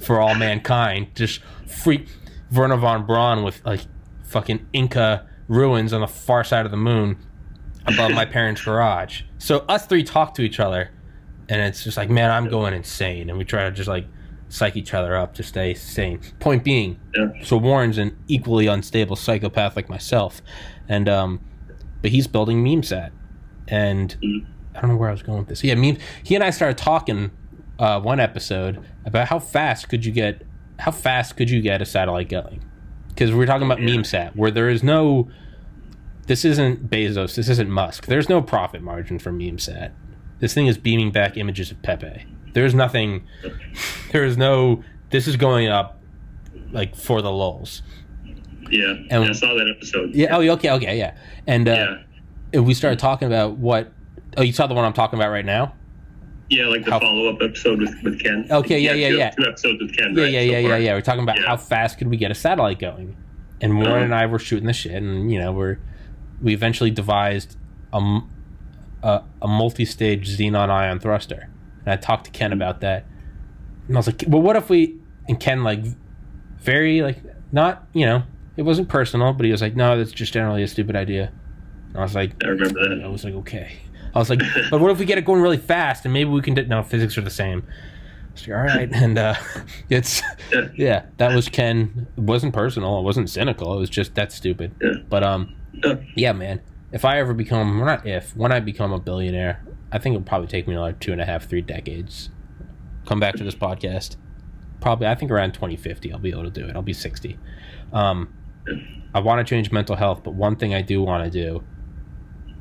for all mankind, just freak Wernher von Braun with like fucking Inca ruins on the far side of the moon above my parents' garage. So us three talk to each other, and it's just like, man, I'm going insane, and we try to just like psych each other up to stay sane. Point being, Yeah. so Warren's an equally unstable psychopath like myself, and um, but he's building MemeSat, and I don't know where I was going with this. Yeah, meme. He and I started talking uh, one episode about how fast could you get, how fast could you get a satellite going? Because we were talking about MemeSat, where there is no, this isn't Bezos, this isn't Musk. There's no profit margin for MemeSat. This thing is beaming back images of Pepe. There's nothing. *laughs* There is no. This is going up, like for the lulls. Yeah. And- yeah, I saw that episode. Yeah. Oh, okay. Okay. Yeah. And uh, Yeah. we started talking about what. Oh, you saw the one I'm talking about right now. Yeah, like the How- follow up episode with, with Ken. Okay, yeah, yeah, two, yeah. Two episodes with Ken. Yeah, right, yeah, so yeah, yeah, far. yeah. We're talking about Yeah. how fast could we get a satellite going, and Warren Uh-huh. and I were shooting the shit, and you know we're we eventually devised a a, a multi-stage xenon ion thruster, and I talked to Ken about that, and I was like, well, what if we? And Ken like very like not you know it wasn't personal, but he was like, no, that's just generally a stupid idea. And I was like, I remember that. I was like, okay. I was like, *laughs* but what if we get it going really fast and maybe we can do no physics are the same. I was like, all right, *laughs* and uh, *laughs* it's Yeah. yeah, that was Ken. It wasn't personal. It wasn't cynical. It was just that's stupid. Yeah. But um, Yeah. yeah, man. If I ever become, not if, when I become a billionaire, I think it'll probably take me like two and a half, three decades. Come back to this podcast. Probably, I think around 2050, I'll be able to do it. I'll be 60. Um, I want to change mental health, but one thing I do want to do,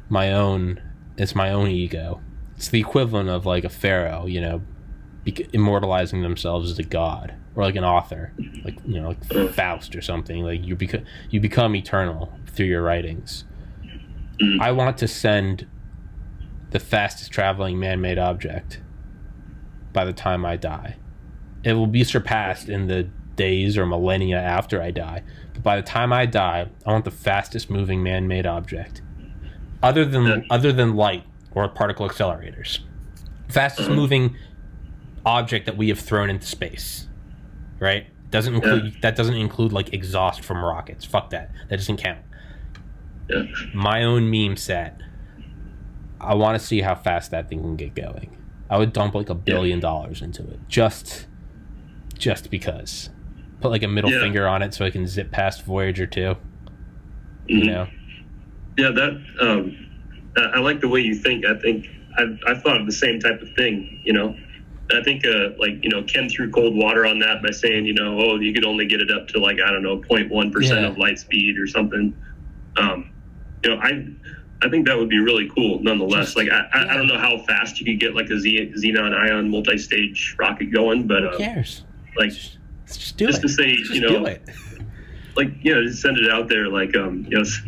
my own, it's my own ego. It's the equivalent of like a pharaoh, you know, immortalizing themselves as a god or like an author, like you know, like Faust or something. Like you you become eternal through your writings. Mm. I want to send the fastest traveling man-made object by the time I die. It will be surpassed in the days or millennia after I die. But by the time I die, I want the fastest moving man-made object, other than Yeah. other than light or particle accelerators. Fastest mm-hmm. moving object that we have thrown into space. Right? Doesn't include that doesn't include like exhaust from rockets. Fuck that. That doesn't count. Yeah. My own MemeSat. I want to see how fast that thing can get going. I would dump like a billion dollars into it just just because. Put like a middle Yeah. finger on it so I can zip past Voyager 2. You Mhm. know? Yeah, that um, I like the way you think. I think I've, I've thought of the same type of thing. You know, I think, uh, like, you know, Ken threw cold water on that by saying, you know, oh, you could only get it up to like, I don't know, 0.1% Yeah. of light speed or something. Um, you know, I, I think that would be really cool nonetheless. Like, I, I, yeah. I don't know how fast you could get like a Z, xenon ion multi stage rocket going, but, Who uh, cares? like, Just, just do just it. to say, Just you know, like you know just send it out there like um yes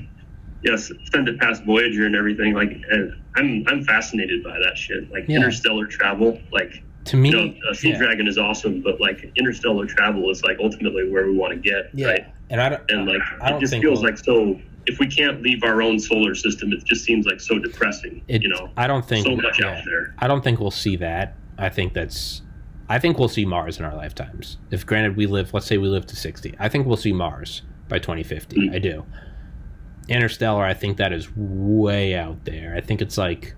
yes send it past voyager and everything like and i'm i'm fascinated by that shit like Yeah. interstellar travel like To me, you know sea yeah. dragon is awesome but like interstellar travel is like ultimately where we want to get yeah. right And I don't. and like I don't it just think feels we'll- like so if we can't leave our own solar system it just seems like so depressing It, you know I don't think so much yeah. out there I don't think we'll see that. I think that's. I think we'll see Mars in our lifetimes. If granted we live, let's say we live to sixty, I think we'll see Mars by twenty fifty. Mm. I do. Interstellar, I think that is way out there. I think it's like,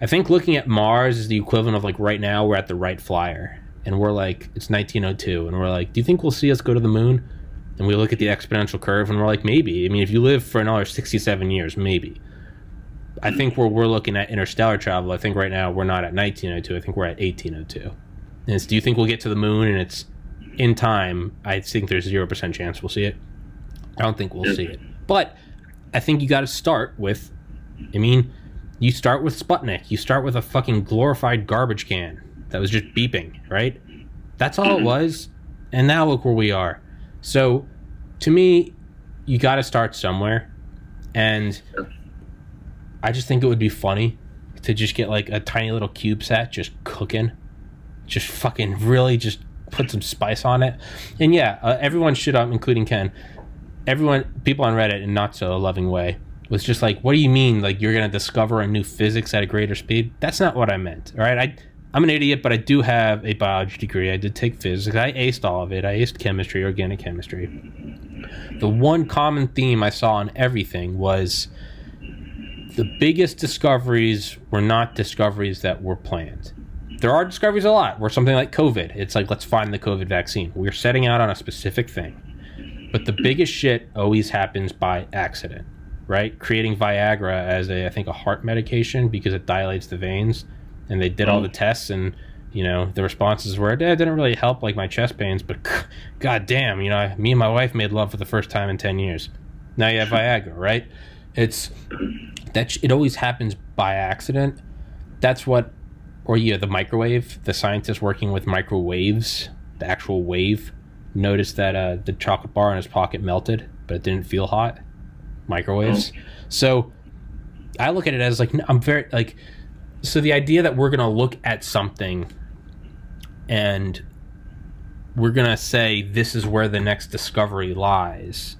I think looking at Mars is the equivalent of like right now we're at the Wright Flyer and we're like it's 1902 and we're like, do you think we'll see us go to the moon? And we look at the exponential curve and we're like, maybe. I mean, if you live for another 67 years, maybe. I think where we're looking at interstellar travel, I think right now we're not at 1902. I think we're at 1802. And it's, do you think we'll get to the moon and it's in time? I think there's 0% chance we'll see it. I don't think we'll see it. But I think you got to start with, I mean, you start with Sputnik. You start with a fucking glorified garbage can that was just beeping, right? That's all it *clears throat* was. And now look where we are. So to me, you got to start somewhere. And I just think it would be funny to just get like a tiny little CubeSat just cooking, just fucking really just put some spice on it. And yeah, uh, everyone should, um, including Ken, everyone, people on Reddit in not so loving way was just like, "What do you mean? Like you're gonna discover a new physics at a greater speed?" That's not what I meant. All right, I. I'm an idiot, but I do have a biology degree. I did take physics. I aced all of it. I aced chemistry, organic chemistry. The one common theme I saw in everything was the biggest discoveries were not discoveries that were planned. There are discoveries a lot where something like COVID, it's like, let's find the COVID vaccine. We're setting out on a specific thing. But the biggest shit always happens by accident, right? Creating Viagra as a, I think, a heart medication because it dilates the veins. And they did all the tests and, you know, the responses were, eh, it didn't really help like my chest pains, but *laughs* god damn, you know, me and my wife made love for the first time in 10 years. Now you have Viagra, *laughs* right? It's, that sh- it always happens by accident. That's what, or yeah, the microwave. The scientist working with microwaves, the actual wave, noticed that uh, the chocolate bar in his pocket melted, but it didn't feel hot. Microwaves. So I look at it as like i'm very like. So the idea that we're gonna look at something, and we're gonna say this is where the next discovery lies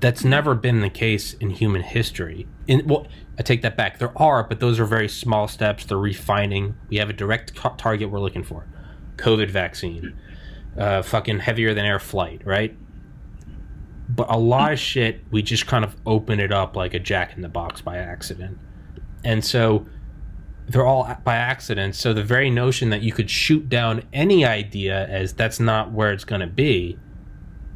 that's never been the case in human history. In well, I take that back. There are, but those are very small steps. They're refining. We have a direct co- target we're looking for: COVID vaccine, uh, fucking heavier than air flight, right? But a lot of shit, we just kind of open it up like a jack in the box by accident, and so they're all by accident. So the very notion that you could shoot down any idea as that's not where it's going to be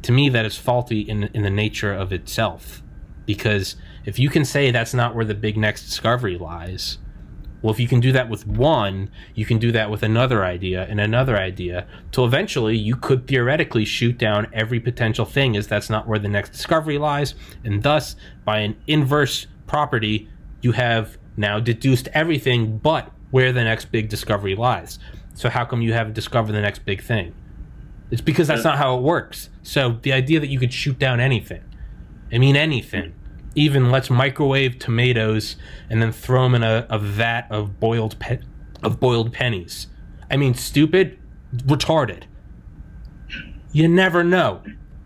to me that is faulty in in the nature of itself because if you can say that's not where the big next discovery lies well if you can do that with one you can do that with another idea and another idea till eventually you could theoretically shoot down every potential thing as that's not where the next discovery lies and thus by an inverse property you have now deduced everything but where the next big discovery lies so how come you haven't discovered the next big thing it's because that's uh, not how it works. So the idea that you could shoot down anything, I mean anything, even let's microwave tomatoes and then throw them in a, a vat of boiled pe- of boiled pennies. I mean, stupid, retarded. You never know.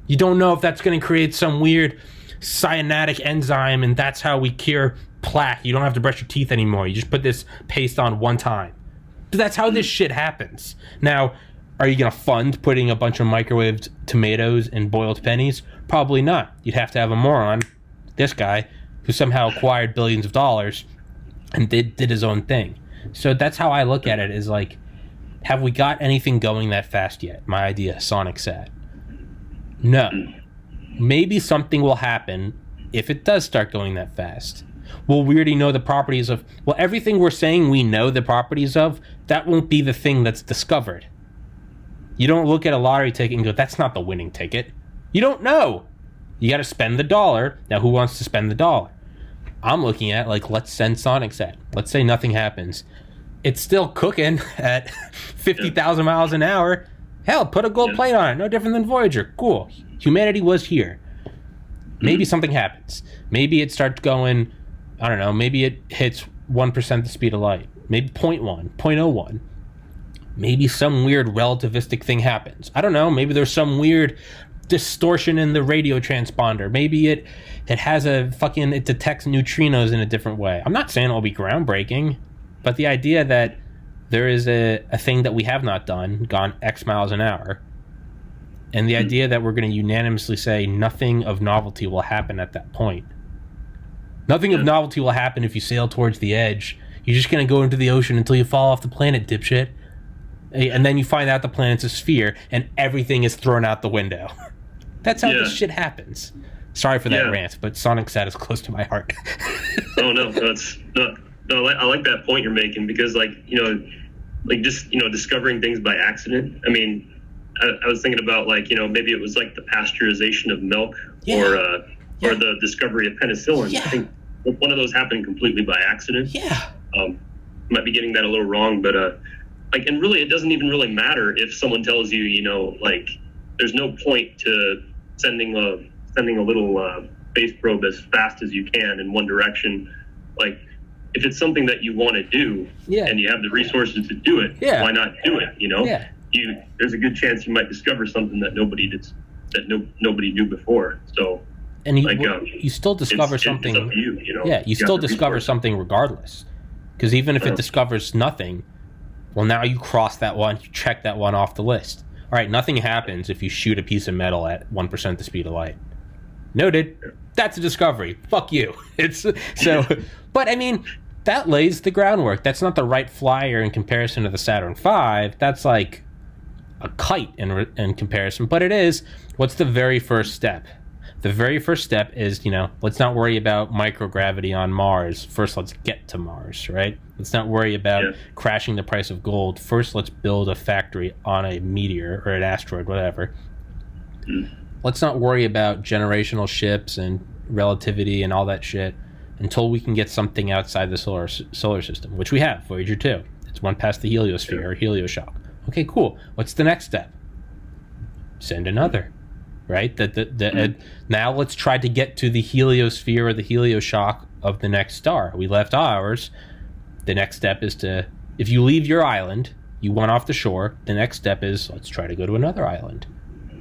You don't know if that's going to create some weird cyanatic enzyme, and that's how we cure plaque. You don't have to brush your teeth anymore. You just put this paste on one time. That's how this shit happens. Now, are you going to fund putting a bunch of microwaved tomatoes and boiled pennies? Probably not. You'd have to have a moron, this guy, who somehow acquired billions of dollars and did did his own thing. So that's how I look at it is like have we got anything going that fast yet? My idea, Sonic Sat. No. Maybe something will happen if it does start going that fast. Well, we already know the properties of. Well, everything we're saying we know the properties of, that won't be the thing that's discovered. You don't look at a lottery ticket and go, that's not the winning ticket. You don't know. You got to spend the dollar. Now, who wants to spend the dollar? I'm looking at, like, let's send Sonic Sat. Let's say nothing happens. It's still cooking *laughs* at *laughs* 50,000 miles an hour. Hell, put a gold Yeah. plate on it. No different than Voyager. Cool. Humanity was here. Maybe Mm-hmm. something happens. Maybe it starts going, I don't know, maybe it hits 1% the speed of light. Maybe 0.1, 0.01. Maybe some weird relativistic thing happens. I don't know. Maybe there's some weird distortion in the radio transponder. Maybe it it has a fucking it detects neutrinos in a different way. I'm not saying it'll be groundbreaking, but the idea that there is a, a thing that we have not done, gone X miles an hour, and the hmm. idea that we're going to unanimously say nothing of novelty will happen at that point. Nothing of novelty will happen if you sail towards the edge. You're just going to go into the ocean until you fall off the planet, dipshit. Eh, And then you find out the planet's a sphere and everything is thrown out the window. *laughs* That's how Yeah. this shit happens. Sorry for that Yeah. rant, but Sonic Sat is close to my heart. *laughs* Oh no, that's no, no. I like- I like that point you're making because, like, you know, like just you know, discovering things by accident. I mean, I, I was thinking about like you know maybe it was like the pasteurization of milk Yeah. or uh, Yeah. or the discovery of penicillin. Yeah. I think one of those happened completely by accident. yeah. Um, might be getting that a little wrong, but uh, like, and really, it doesn't even really matter if someone tells you, you know, like, there's no point to sending a sending a little uh, space probe as fast as you can in one direction. Like, if it's something that you want to do Yeah. and you have the resources to do it, Yeah. why not do it? You know, Yeah. you there's a good chance you might discover something that nobody did that no nobody knew before. So And you, Like, um, you still discover it's, something. It's you, you know. Yeah, you got still discover something regardless. Because even if Yeah. it discovers nothing, well, now you cross that one, you check that one off the list. All right, nothing happens if you shoot a piece of metal at 1% the speed of light. Noted. That's a discovery. Fuck you. *laughs* It's so, but I mean, that lays the groundwork. That's not the Wright Flyer in comparison to the Saturn V. That's like a kite in, in comparison, but it is. What's the very first step? The very first step is, you know, let's not worry about microgravity on Mars. First, let's get to Mars, right? Let's not worry about Yeah. crashing the price of gold. First, let's build a factory on a meteor or an asteroid, whatever. Mm. Let's not worry about generational ships and relativity and all that shit until we can get something outside the solar solar system, which we have, Voyager 2. It's one past the heliosphere or helioshock. Okay, cool. What's the next step? Send another. Right? The, the, the, uh, now let's try to get to the heliosphere or the helioshock of the next star. We left ours. The next step is to, if you leave your island, you went off the shore. The next step is let's try to go to another island.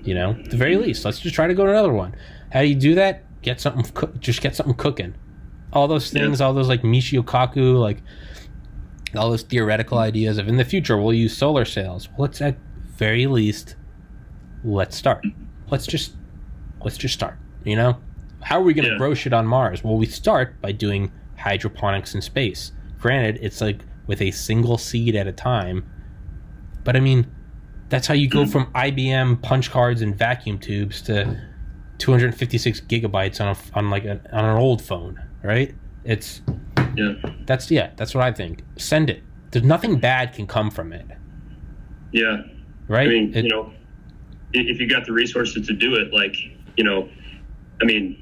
You know, at the very least, let's just try to go to another one. How do you do that? Get something, cook, just get something cooking. All those things, all those like Michio Kaku, like all those theoretical ideas of in the future we'll use solar sails. Well, let's at very least let's start. Let's just let's just start. You know, how are we going to Yeah. grow shit on Mars? Well, we start by doing hydroponics in space. Granted, it's like with a single seed at a time, but I mean, that's how you go mm. from IBM punch cards and vacuum tubes to 256 gigabytes on a on like a, on an old phone, right? It's Yeah. that's yeah, that's what I think. Send it. There's nothing bad can come from it, Yeah. right? I mean, It- you know, if you got the resources to do it, like, you know, I mean,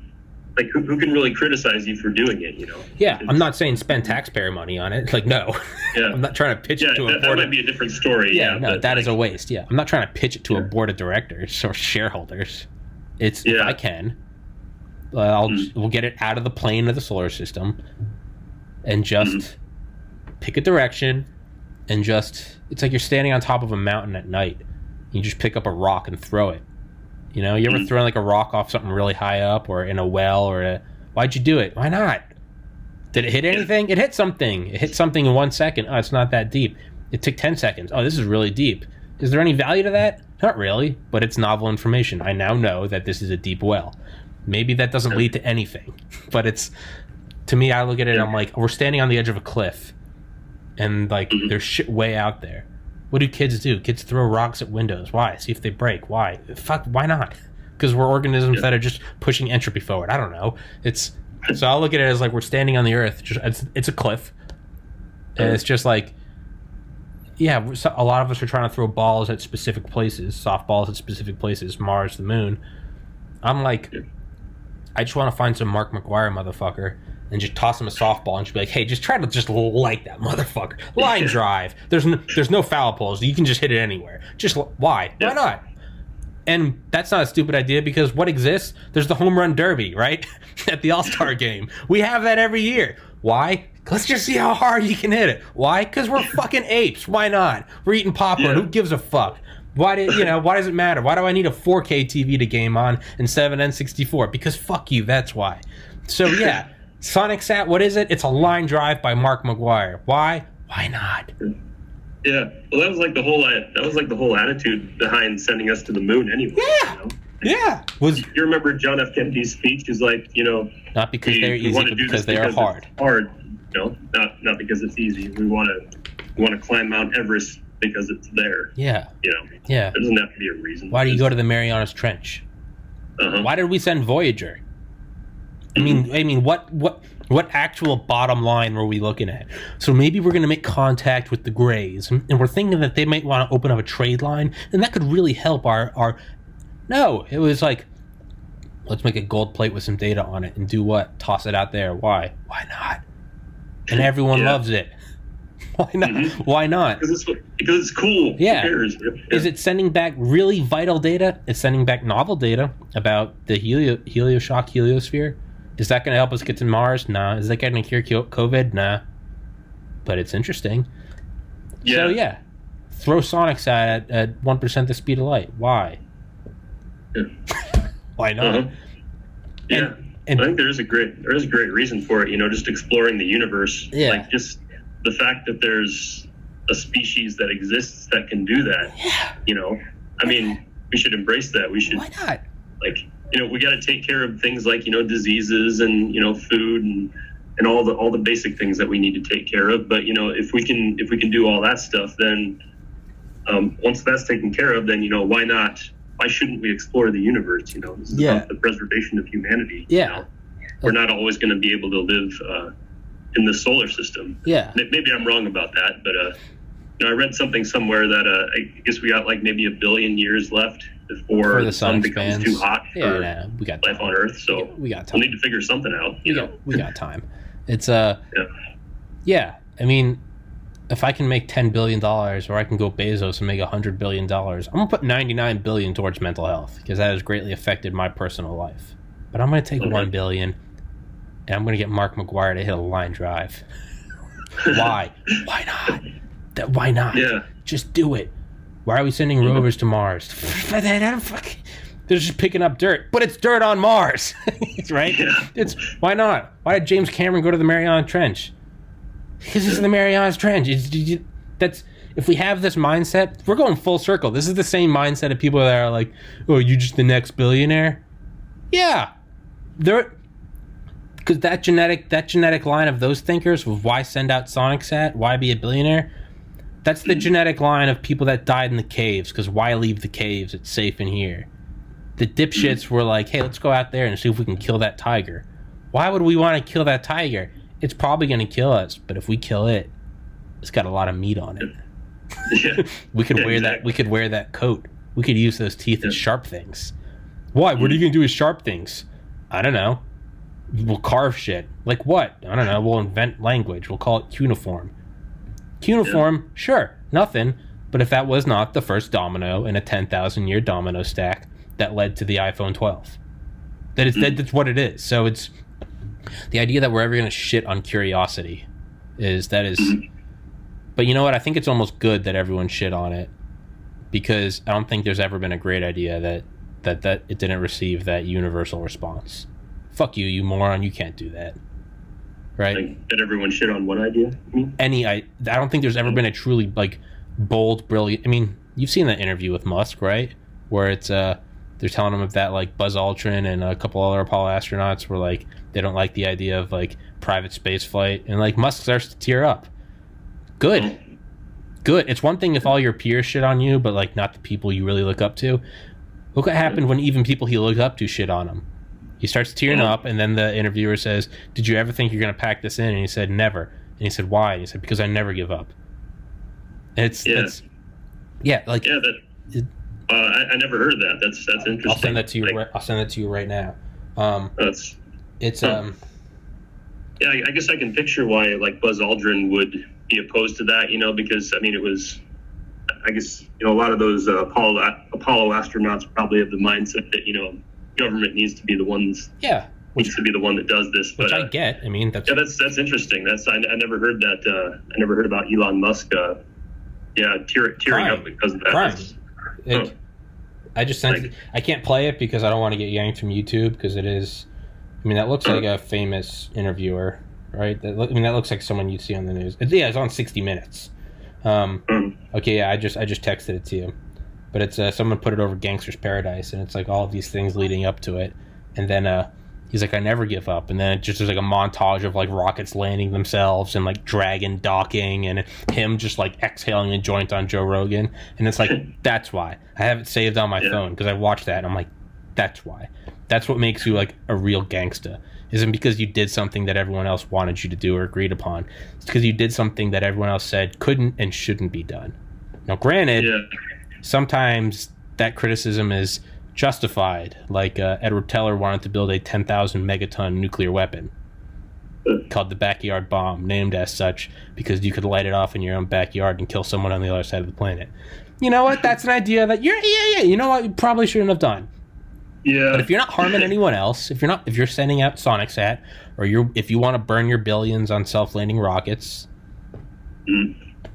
like who, who can really criticize you for doing it? You know? yeah, I'm not saying spend taxpayer money on it. Like no, Yeah. *laughs* I'm not trying to pitch Yeah, it to a that, that board. might Of, be a different story. yeah, Yeah, no, but, that is like, a waste. Yeah, I'm not trying to pitch it to a board of directors or shareholders. It's if Yeah. I can, uh, I'll Mm. we'll get it out of the plane of the solar system, and just Mm-hmm. pick a direction, and just it's like you're standing on top of a mountain at night. You just pick up a rock and throw it. You know, you ever Mhm. thrown like a rock off something really high up or in a well or a why'd you do it? Why not? Did it hit anything? It hit something. It hit something in one second. Oh, it's not that deep. It took 10 seconds. Oh, this is really deep. Is there any value to that? Not really, but it's novel information. I now know that this is a deep well. Maybe that doesn't lead to anything, but it's to me, I look at it and I'm like, we're standing on the edge of a cliff and like Mhm. there's shit way out there. What do kids do? Kids throw rocks at windows. Why? See if they break. Why? Fuck, why not? Because we're organisms Yeah. that are just pushing entropy forward. I don't know. It's So I'll look at it as like we're standing on the Earth. Just it's it's a cliff, and it's just like, yeah, so- a lot of us are trying to throw balls at specific places, softballs at specific places, Mars, the Moon. I'm like, I just want to find some Mark McGwire motherfucker and just toss him a softball and just be like, hey, just try to just light that motherfucker. Line drive. There's no, there's no foul poles. You can just hit it anywhere. Just why? Why not? And that's not a stupid idea because what exists? There's the home run derby, right? *laughs* At the All Star *laughs* game. We have that every year. Why? Let's just see how hard you can hit it. Why? Because we're *laughs* fucking apes. Why not? We're eating popcorn. Yeah. Who gives a fuck? Why do you know? Why does it matter? Why do I need a 4K TV to game on instead of an N64? Because fuck you. That's why. So yeah, Sonic Sat. What is it? It's a line drive by Mark McGwire. Why? Why not? Yeah. Well, that was like the whole that was like the whole attitude behind sending us to the moon anyway. Yeah. You, know? Yeah. Was you remember John F. Kennedy's speech? Is like you know not because we, they're easy, want but to do because they are hard. Hard. You know, not not because it's easy. We want to want to climb Mount Everest because it's there. Yeah. You know, Yeah. there doesn't have to be a reason. Why do you go to the Marianas Trench? Uh-huh. Why did we send Voyager? I mean, I mean, what, what, what actual bottom line were we looking at? So maybe we're going to make contact with the Greys, and we're thinking that they might want to open up a trade line, and that could really help our our. No, it was like, let's make a gold plate with some data on it, and do what? Toss it out there. Why? Why not? And *laughs* everyone Yeah. loves it. *laughs* Why not? Mm-hmm. Why not? Because it's because it's cool. Yeah. Cares? Is it sending back really vital data? It's sending back novel data about the helio helioshock heliosphere. Is that going to help us get to Mars? Nah. Is that going to cure COVID? Nah. But it's interesting. Yeah. So yeah, throw Sonic Sat at one percent the speed of light. Why? Yeah. *laughs* Why not? Uh-huh. Yeah. And- and- I think there is a great there is a great reason for it. You know, just exploring the universe. Yeah. Like just the fact that there's a species that exists that can do that. Yeah. You know, I mean, we should embrace that. We should Why not? like you know we got to take care of things like you know diseases and you know food and and all the all the basic things that we need to take care of. But you know, if we can if we can do all that stuff, then um, once that's taken care of, then you know why not? Why shouldn't we explore the universe? You know, this is Yeah. about the preservation of humanity. you Yeah. know? we're not always going to be able to live uh, in the solar system. Yeah. Maybe I'm wrong about that, but uh, you know, I read something somewhere that uh, I guess we got like maybe a billion years left before For the sun becomes too hot for Yeah, nah, we got life time. on Earth. So We got time. we'll need to figure something out. You we know, got we got time. It's uh Yeah. yeah. I mean, if I can make ten billion dollars, or I can go Bezos and make hundred billion dollars, I'm gonna put ninety nine billion towards mental health because that has greatly affected my personal life. But I'm gonna take Okay. one billion, and I'm gonna get Mark McGwire to hit a line drive. *laughs* why? Why not? That, why not? Yeah. Just do it. Why are we sending rovers to Mars? *laughs* They're just picking up dirt, but it's dirt on Mars, *laughs* right? Yeah. It's why not? Why did James Cameron go to the Mariana Trench? Because it's the Mariana Trench. It's, you- that's if we have this mindset, we're going full circle. This is the same mindset of people that are like, "Oh, you just the next billionaire." Yeah, they're because that genetic that genetic line of those thinkers why send out Sonic Sat, why be a billionaire. That's the genetic line of people that died in the caves. Because why leave the caves? It's safe in here. The dipshits were like, "Hey, let's go out there and see if we can kill that tiger." Why would we want to kill that tiger? It's probably going to kill us, but if we kill it, it's got a lot of meat on it. *laughs* yeah. We could Yeah, wear that. We could wear that coat. We could use those teeth as sharp things. Why? What are you mm. gonna do with sharp things? I don't know. We'll carve shit. Like what? I don't know. We'll invent language. We'll call it cuneiform. Cuneiform, sure, nothing. But if that was not the first domino in a ten thousand year domino stack that led to the iPhone 12, that is that, that's what it is. So it's the idea that we're ever gonna shit on curiosity is that is. But you know what? I think it's almost good that everyone shit on it because I don't think there's ever been a great idea that that that it didn't receive that universal response. Fuck you, you moron! You can't do that, right? Like, did everyone shit on one idea? I mean, Any, I I don't think there's ever been a truly like bold, brilliant. I mean, you've seen that interview with Musk, right? Where it's uh they're telling him that like Buzz Aldrin and a couple other Apollo astronauts were like they don't like the idea of like private space flight, and like Musk starts to tear up. Good good. It's one thing if all your peers shit on you, but like not the people you really look up to. Look what happened when even people he looked up to shit on him. He starts tearing Yeah. up, and then the interviewer says, "Did you ever think you're going to pack this in?" And he said, "Never." And he said, "Why?" And he said, "Because I never give up." And it's Yeah. it's yeah, like Yeah, that. It- Uh, I, I never heard that. That's that's interesting. I'll send that to you. Like, right, I'll send it to you right now. Um, That's it's Huh. um, yeah. I, I guess I can picture why like Buzz Aldrin would be opposed to that. You know, because I mean, it was. I guess you know a lot of those uh, Apollo Apollo astronauts probably have the mindset that you know government needs to be the ones yeah, which needs to be the one that does this. which But I uh, get. I mean, that's yeah, that's that's interesting. That's I, I never heard that. Uh, I never heard about Elon Musk. Uh, yeah, tear, tearing up because of that. That's- it, Huh. I just sent. Like- I can't play it because I don't want to get yanked from YouTube because it is. I mean, that looks like a famous interviewer, right? That, look- I mean, that looks like someone you'd see on the news. It, yeah, it's on 60 Minutes. Um, um, okay, yeah, I just I just texted it to you, but it's uh, someone put it over Gangsta's Paradise, and it's like all of these things leading up to it, and then uh, he's like, I never give up, and then it just there's like a montage of like rockets landing themselves and like Dragon docking, and him just like exhaling a joint on Joe Rogan, and it's like *laughs* that's why I have it saved on my Yeah. phone because I watched that, and I'm like, that's why, that's what makes you like a real gangsta. Isn't because you did something that everyone else wanted you to do or agreed upon. It's because you did something that everyone else said couldn't and shouldn't be done. Now, granted, yeah, sometimes that criticism is justified. Like uh, Edward Teller wanted to build a 10,000 megaton nuclear weapon called the backyard bomb, named as such because you could light it off in your own backyard and kill someone on the other side of the planet. You know what? That's an idea that you're yeah yeah. You know what? You probably shouldn't have done. yeah. But if you're not harming anyone else, if you're not if you're sending out Sonic Sat, or you're if you want to burn your billions on self landing rockets, Mm.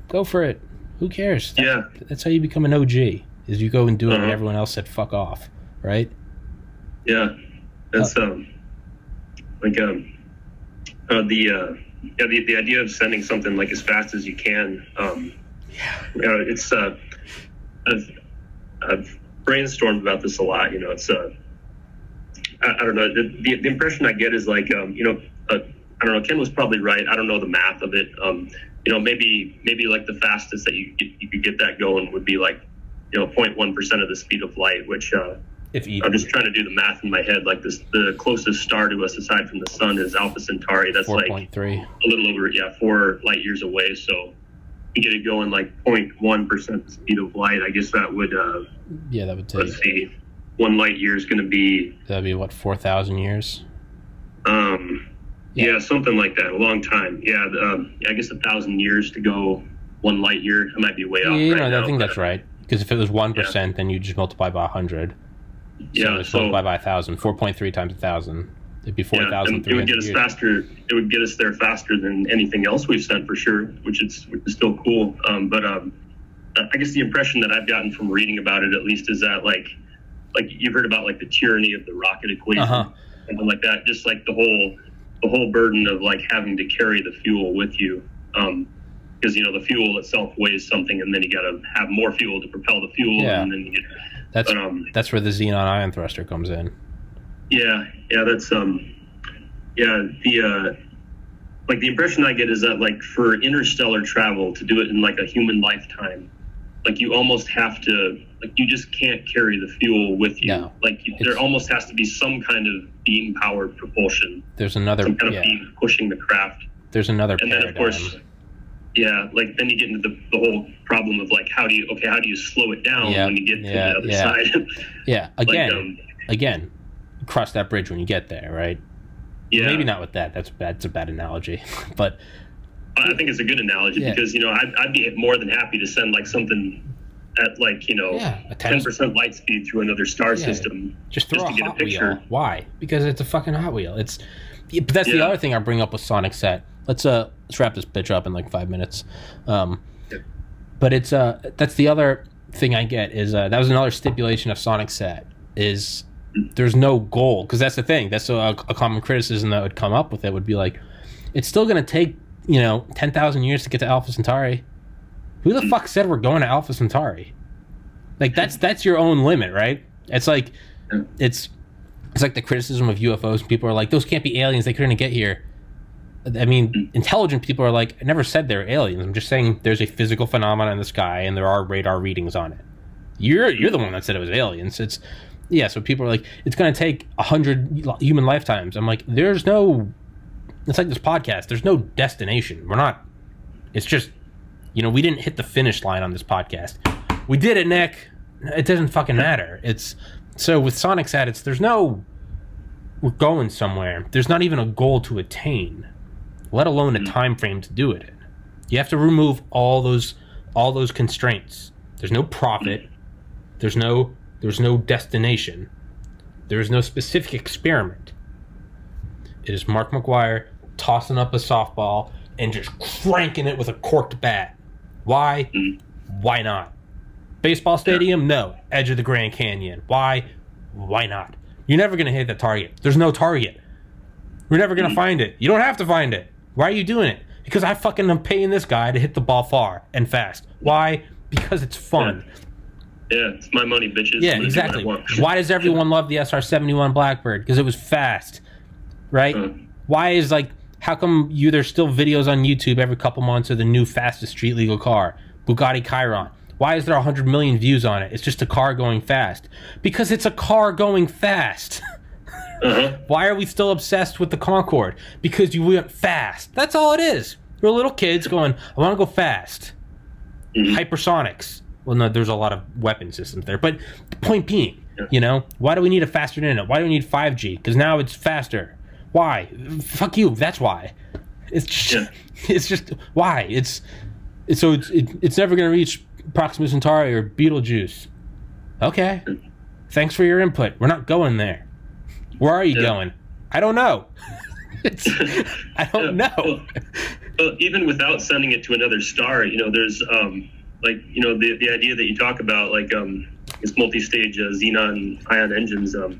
go for it. Who cares? That- Yeah. that's how you become an OG. Is you go and do it when Uh-huh. everyone else said fuck off, right? Yeah, that's um, like um, uh, the uh, yeah the, the idea of sending something like as fast as you can. Um, yeah, it's uh, I've I've brainstormed about this a lot. You know, it's uh, I, I don't know. The, the the impression I get is like um, you know, uh, I don't know. Ken was probably right. I don't know the math of it. Um, you know, maybe maybe like the fastest that you get, you could get that going would be like you know 0.1 percent of the speed of light, which uh, If you I'm just trying to do the math in my head. Like this, the closest star to us aside from the sun is Alpha Centauri. That's four like point three. a little over, yeah, four light years away. So you get it going like 0.1 percent the speed of light. I guess that would, uh, Yeah, that would take let's see, one light year is going to be, that'd be what four thousand years. um, Yeah. yeah. something like that. A long time. Yeah, um, I guess a thousand years to go one light year. I might be way off. you right now, I think that's right. Because if it was one then you just multiply by hundred. Yeah, just so multiply by a thousand. Four point three times a thousand. It'd be four Yeah, it would get us years. faster. It would get us there faster than anything else we've sent for sure, which is which is still cool. Um, but um, I guess the impression that I've gotten from reading about it, at least, is that like like you've heard about like the tyranny of the rocket equation, Uh-huh. something like that. Just like the whole the whole burden of like having to carry the fuel with you. Um, because you know the fuel itself weighs something, and then you got to have more fuel to propel the fuel, Yeah. and then you get That's um, that's where the xenon ion thruster comes in. Yeah, yeah, that's um, yeah, the uh, like the impression I get is that like for interstellar travel to do it in like a human lifetime, like you almost have to like you just can't carry the fuel with you. No, like you, there almost has to be some kind of beam powered propulsion, There's another some kind yeah. of beam pushing the craft, There's another and then of course. Yeah, like then you get into the, the whole problem of like how do you okay how do you slow it down Yeah, when you get to yeah, the other yeah. side? *laughs* yeah, like, again, um, again, cross that bridge when you get there, right? yeah, Maybe not with that. That's bad. That's a bad analogy, *laughs* but I think it's a good analogy because you know I'd, I'd be more than happy to send like something at like you know yeah, ten percent light speed through another star Yeah. system. Just throw just a to get a Hot picture. Wheel. Why? Because it's a fucking Hot Wheel. It's, but that's the other thing I bring up with Sonic Sat. Let's uh let's wrap this bitch up in like five minutes. Um, but it's uh that's the other thing I get is uh that was another stipulation of Sonic Sat is there's no goal because that's the thing that's a, a common criticism that would come up with it would be like it's still gonna take you know ten thousand years to get to Alpha Centauri. Who the fuck said we're going to Alpha Centauri? Like that's that's your own limit, right? It's like it's it's like the criticism of UFOs. People are like, those can't be aliens. They couldn't get here. I mean, intelligent people are like, I never said they're aliens. I'm just saying there's a physical phenomenon in the sky and there are radar readings on it. You're you're the one that said it was aliens. It's yeah, so people are like, it's going to take a hundred human lifetimes. I'm like, there's no. It's like this podcast. There's no destination. We're not. It's just, you know, we didn't hit the finish line on this podcast. We did it, Nick. It doesn't fucking matter. It's so with Sonic's Sat, it's there's no. We're going somewhere. There's not even a goal to attain, let alone a hmm. time frame to do it in. You have to remove all those all those constraints. There's no profit. There's no there's no destination. There is no specific experiment. It is Mark McGwire tossing up a softball and just cranking it with a corked bat. Why? Why not? Baseball stadium? No. Edge of the Grand Canyon. Why? Why not? You're never going to hit the target. There's no target. We're never going to find it. You don't have to find it. Why are you doing it? Because I fucking am paying this guy to hit the ball far and fast. Why? Because it's fun. Yeah, it's my money, bitches. Yeah, do exactly. Why does everyone love the SR71 Blackbird? Because it was fast, right? Uh. Why is like, how come you there's still videos on YouTube every couple months of the new fastest street legal car, Bugatti Chiron? Why is there 100 million views on it? It's just a car going fast. Because it's a car going fast. Uh-huh. *laughs* Why are we still obsessed with the Concorde? Because you went fast. That's all it is. We're little kids going, I want to go fast. Hypersonics. Well, no, there's a lot of weapon systems there. But the point being, you know, why do we need a faster internet? Why do we need 5G? Because now it's faster. Why? Fuck you. That's why. It's just, Yeah. *laughs* it's just why. It's, it's so it's it, it's never going to reach Proxima Centauri or Betelgeuse. Okay. Thanks for your input. We're not going there. Where are you Yeah. going? I don't know. *laughs* it's, I don't know. Well, well, even without sending it to another star, you know, there's um, like you know the the idea that you talk about, like um, this multi-stage uh, xenon ion engines. Um,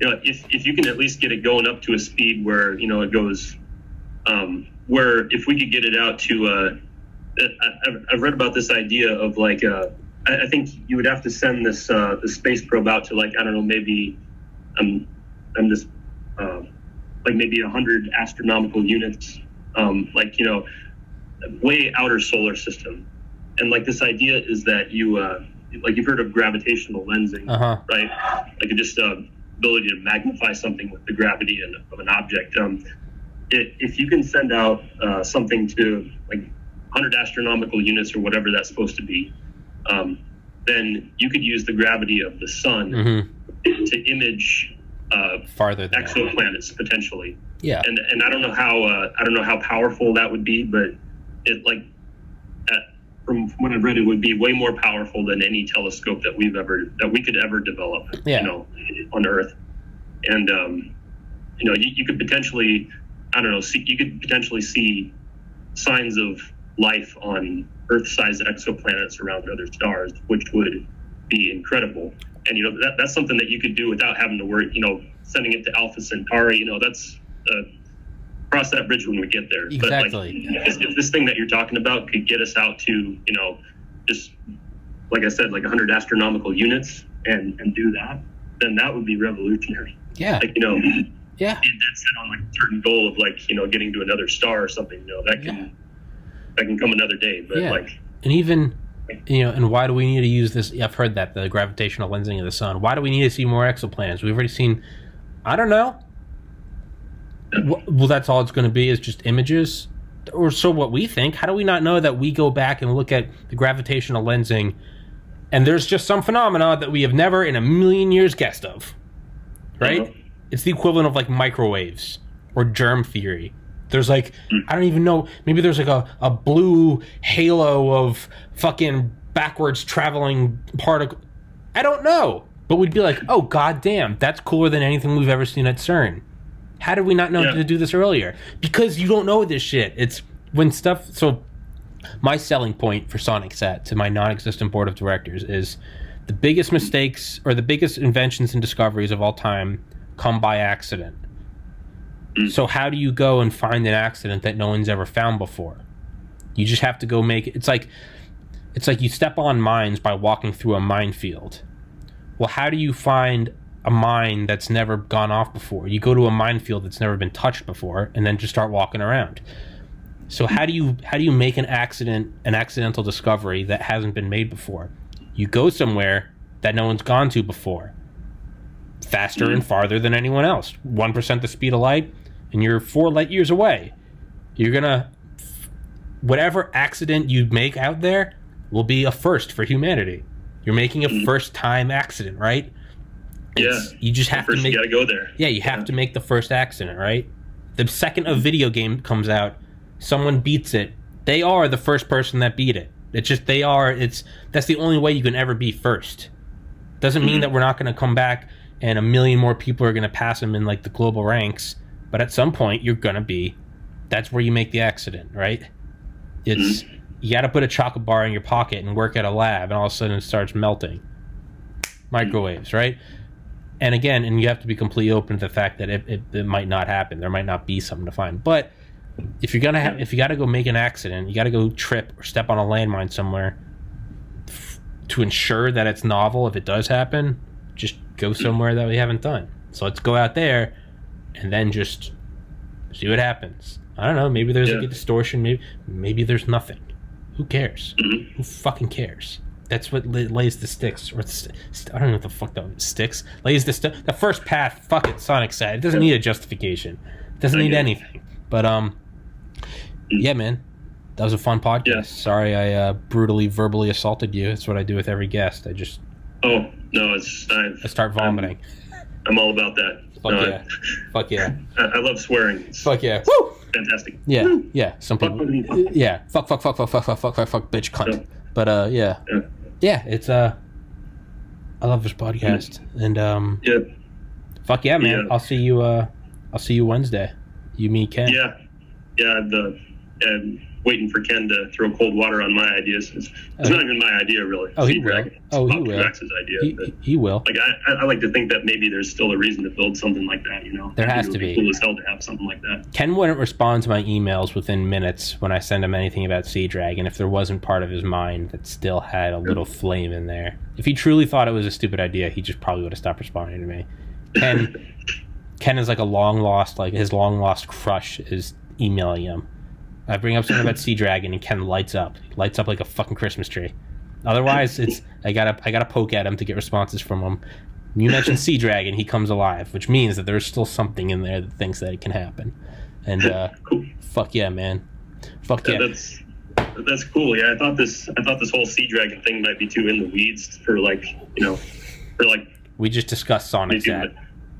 you know, if if you can at least get it going up to a speed where you know it goes, um, where if we could get it out to, uh, I, I've- I've read about this idea of like, uh, I, I think you would have to send this uh, the space probe out to like I don't know maybe, um, I'm just. Um, like maybe a 100 astronomical units, um, like, you know, way outer solar system. And like this idea is that you, uh, like you've heard of gravitational lensing, Uh huh. right? Like it just uh, ability to magnify something with the gravity of an object. Um, it, if you can send out uh, something to like 100 astronomical units or whatever that's supposed to be, um, then you could use the gravity of the sun hmm to image uh, Farther than that. exoplanets potentially Yeah. and and I don't know how uh, I don't know how powerful that would be, but it like from what I've read, it would be way more powerful than any telescope that we've ever that we could ever develop. Yeah. You know, on Earth, and um, you know, you, you could potentially I don't know, see you could potentially see signs of life on Earth-sized exoplanets around other stars, which would be incredible. And you know that that's something that you could do without having to worry. You know, sending it to Alpha Centauri. You know, that's uh, cross that bridge when we get there. Exactly. But like, if, if this thing that you're talking about could get us out to, you know, just like I said, like 100 astronomical units, and and do that, then that would be revolutionary. Yeah. Like you know, Yeah. dead set on like a certain goal of like you know getting to another star or something. You know, that can Yeah. that can come another day. But Yeah. like, And even, you know, and why do we need to use this? I've heard that the gravitational lensing of the sun. Why do we need to see more exoplanets? We've already seen. I don't know. Well, that's all it's going to be is just images, or so what we think. How do we not know that we go back and look at the gravitational lensing, and there's just some phenomena that we have never in a million years guessed of, right? Uh-huh. It's the equivalent of like microwaves or germ theory. There's like I don't even know. Maybe there's like a, a blue halo of fucking backwards traveling particle. I don't know, but we'd be like, oh god damn, that's cooler than anything we've ever seen at CERN. How did we not know Yeah. to do this earlier? Because you don't know this shit. It's when stuff. So my selling point for Sonic Sat to my non-existent board of directors is the biggest mistakes or the biggest inventions and discoveries of all time come by accident. Mm. So how do you go and find an accident that no one's ever found before? You just have to go make it. It's like it's like you step on mines by walking through a minefield. Well, how do you find a mine that's never gone off before? You go to a minefield that's never been touched before and then just start walking around. So how do you how do you make an accident an accidental discovery that hasn't been made before? You go somewhere that no one's gone to before. faster and farther than anyone else. 1% the speed of light, and you're four light years away. You're to, whatever accident you make out there will be a first for humanity. You're making a first time accident, right? Yeah. You just have to make you got to go there. yeah, you have to make the first accident, right? The second a video game comes out, someone beats it. They are the first person that beat it. It's just they are. It's that's the only way you can ever be first. Doesn't mean mm-hmm. that we're not going to come back and a million more people are going to pass them in like the global ranks. But at some point, you're going to be. That's where you make the accident, right? It's mm-hmm. you got to put a chocolate bar in your pocket and work at a lab, and all of a sudden it starts melting. Mm-hmm. Microwaves, right? And again, and you have to be completely open to the fact that it, it, it might not happen. There might not be something to find. But if you're gonna have, if you got to go make an accident, you got to go trip or step on a landmine somewhere f- to ensure that it's novel. If it does happen, just go somewhere that we haven't done. So let's go out there and then just see what happens. I don't know. Maybe there's Yeah. like a distortion. Maybe maybe there's nothing. Who cares? Mm-hmm. Who fucking cares? That's what lays the sticks, or st- I don't know what the fuck was. sticks lays the st- the first path. Fuck it, Sonic said it doesn't need a justification. It doesn't need anything. But um, yeah, man, that was a fun podcast. Yeah. Sorry, I uh, brutally verbally assaulted you. That's what I do with every guest. I just Oh no, it's I, I start vomiting. I'm all about that. Fuck No, yeah, fuck yeah, *laughs* I, I love swearing. It's fuck yeah. Woo! fantastic. Yeah, yeah. Some people, *laughs* yeah. Fuck, fuck, fuck, fuck, fuck, fuck, fuck, fuck, fuck, bitch, cunt. Yeah. But uh, yeah, Yeah. Yeah. It's uh, I love this podcast, and um, Yeah, fuck yeah, man. Yeah. I'll see you. Uh, I'll see you Wednesday. You, me, Ken. yeah, yeah. The and waiting for Ken to throw cold water on my ideas. It's, it's Oh, not uh, even my idea, really. Oh, he will. Oh, he will. Max's idea. He, but, he will. like I, I- like to think that maybe there's still a reason to build something like that. You know, There has to be. Cool as hell to have something like that. Ken wouldn't respond to my emails within minutes when I send him anything about Sea Dragon if there wasn't part of his mind that still had a little flame in there. If he truly thought it was a stupid idea, he just probably would have stopped responding to me. Ken, *laughs* Ken is like a long lost, like his long lost crush is emailing him. I bring up something about Sea Dragon and Ken lights up, lights up like a fucking Christmas tree. Otherwise, it's I gotta I gotta poke at him to get responses from him. You mentioned Sea Dragon, he comes alive, which means that there's still something in there that thinks that it can happen. And uh, fuck yeah, man. Fuck Yeah, that's that's cool. Yeah, I thought this I thought this whole sea dragon thing might be too in the weeds for like you know for like We just discussed Sonic making Sat. it-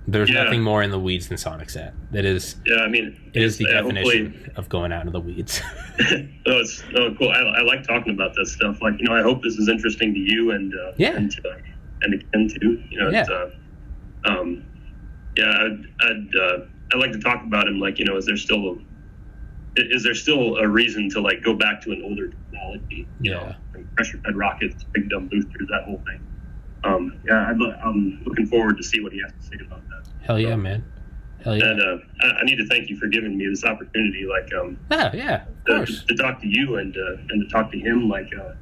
There's Yeah. nothing more in the weeds than Sonic Sat. That is yeah. I mean, it is the yeah, definition of going out in the weeds. no, *laughs* *laughs* it's no cool. I, I like talking about this stuff. Like you know, I hope this is interesting to you and uh, Yeah. and to, and to Ken too. You know, it's, Yeah. uh, um, yeah, I'd I'd, uh, I'd like to talk about him. Like you know, is there still a is there still a reason to like go back to an older technology? You Yeah. know, like pressure fed rockets, big dumb boosters, that whole thing. Um, yeah, I'd, I'm looking forward to see what he has to say about that. Hell yeah, man. Hell yeah. And uh, I, I need to thank you for giving me this opportunity. Like, um, Yeah, yeah, of to, course. to talk to you and uh, and to talk to him. Like, uh,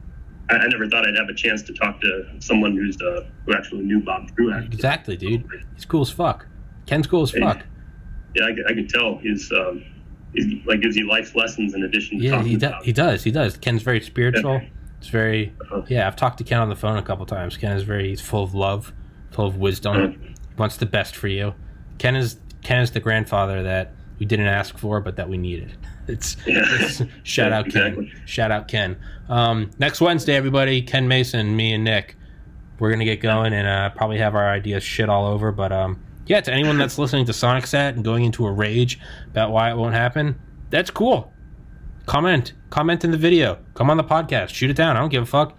I, I never thought I'd have a chance to talk to someone who's uh, who actually knew Bob Truax. Exactly, dude. He's cool as fuck. Ken's cool as fuck. Yeah, I, I could tell he's um, he's like gives you life lessons in addition to Yeah, talking he does. about. He does. He does. Ken's very spiritual. It's very. Uh-huh. Yeah, I've talked to Ken on the phone a couple times. Ken is very. He's full of love, full of wisdom. Uh-huh. Wants the best for you. Ken is Ken is the grandfather that we didn't ask for, but that we needed. It's, Yeah. it's *laughs* shout Yeah, out Ken. exactly. Shout out Ken. Um, next Wednesday, everybody. Ken Mason, me, and Nick. We're gonna get going and uh, probably have our ideas shit all over. But um, yeah, to anyone that's listening to Sonic Sat and going into a rage about why it won't happen, that's cool comment comment in the video come on the podcast shoot it down i don't give a fuck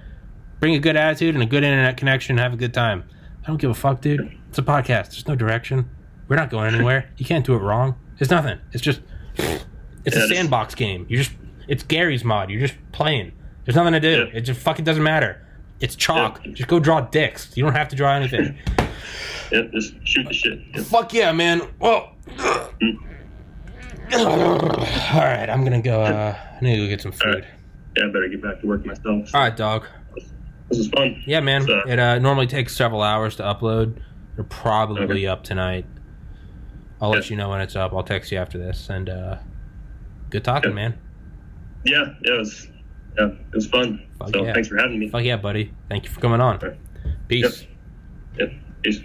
bring a good attitude and a good internet connection and have a good time i don't give a fuck dude. It's a podcast. There's no direction. We're not going anywhere. You can't do it wrong. It's nothing. It's just it's Yeah, a it's- sandbox game. You just it's Garry's Mod. You're just playing. There's nothing to do. Yeah. it just fucking doesn't matter. It's chalk. Yeah. just go draw dicks. You don't have to draw anything. *laughs* Yeah, just shoot the shit. Yeah. fuck yeah man. Well *sighs* all right i'm gonna go uh i need to go get some food right. Yeah, I better get back to work myself. all right dog This is fun. Yeah, man. So- it uh, normally takes several hours to upload. They're probably Okay. up tonight. I'll let you know when it's up. I'll text you after this. And uh, good talking, Yeah. man. Yeah, yeah, it was yeah, it was fun. Fuck so yeah. thanks for having me. Fuck yeah, buddy. Thank you for coming on. Right. Peace. Yep. Peace.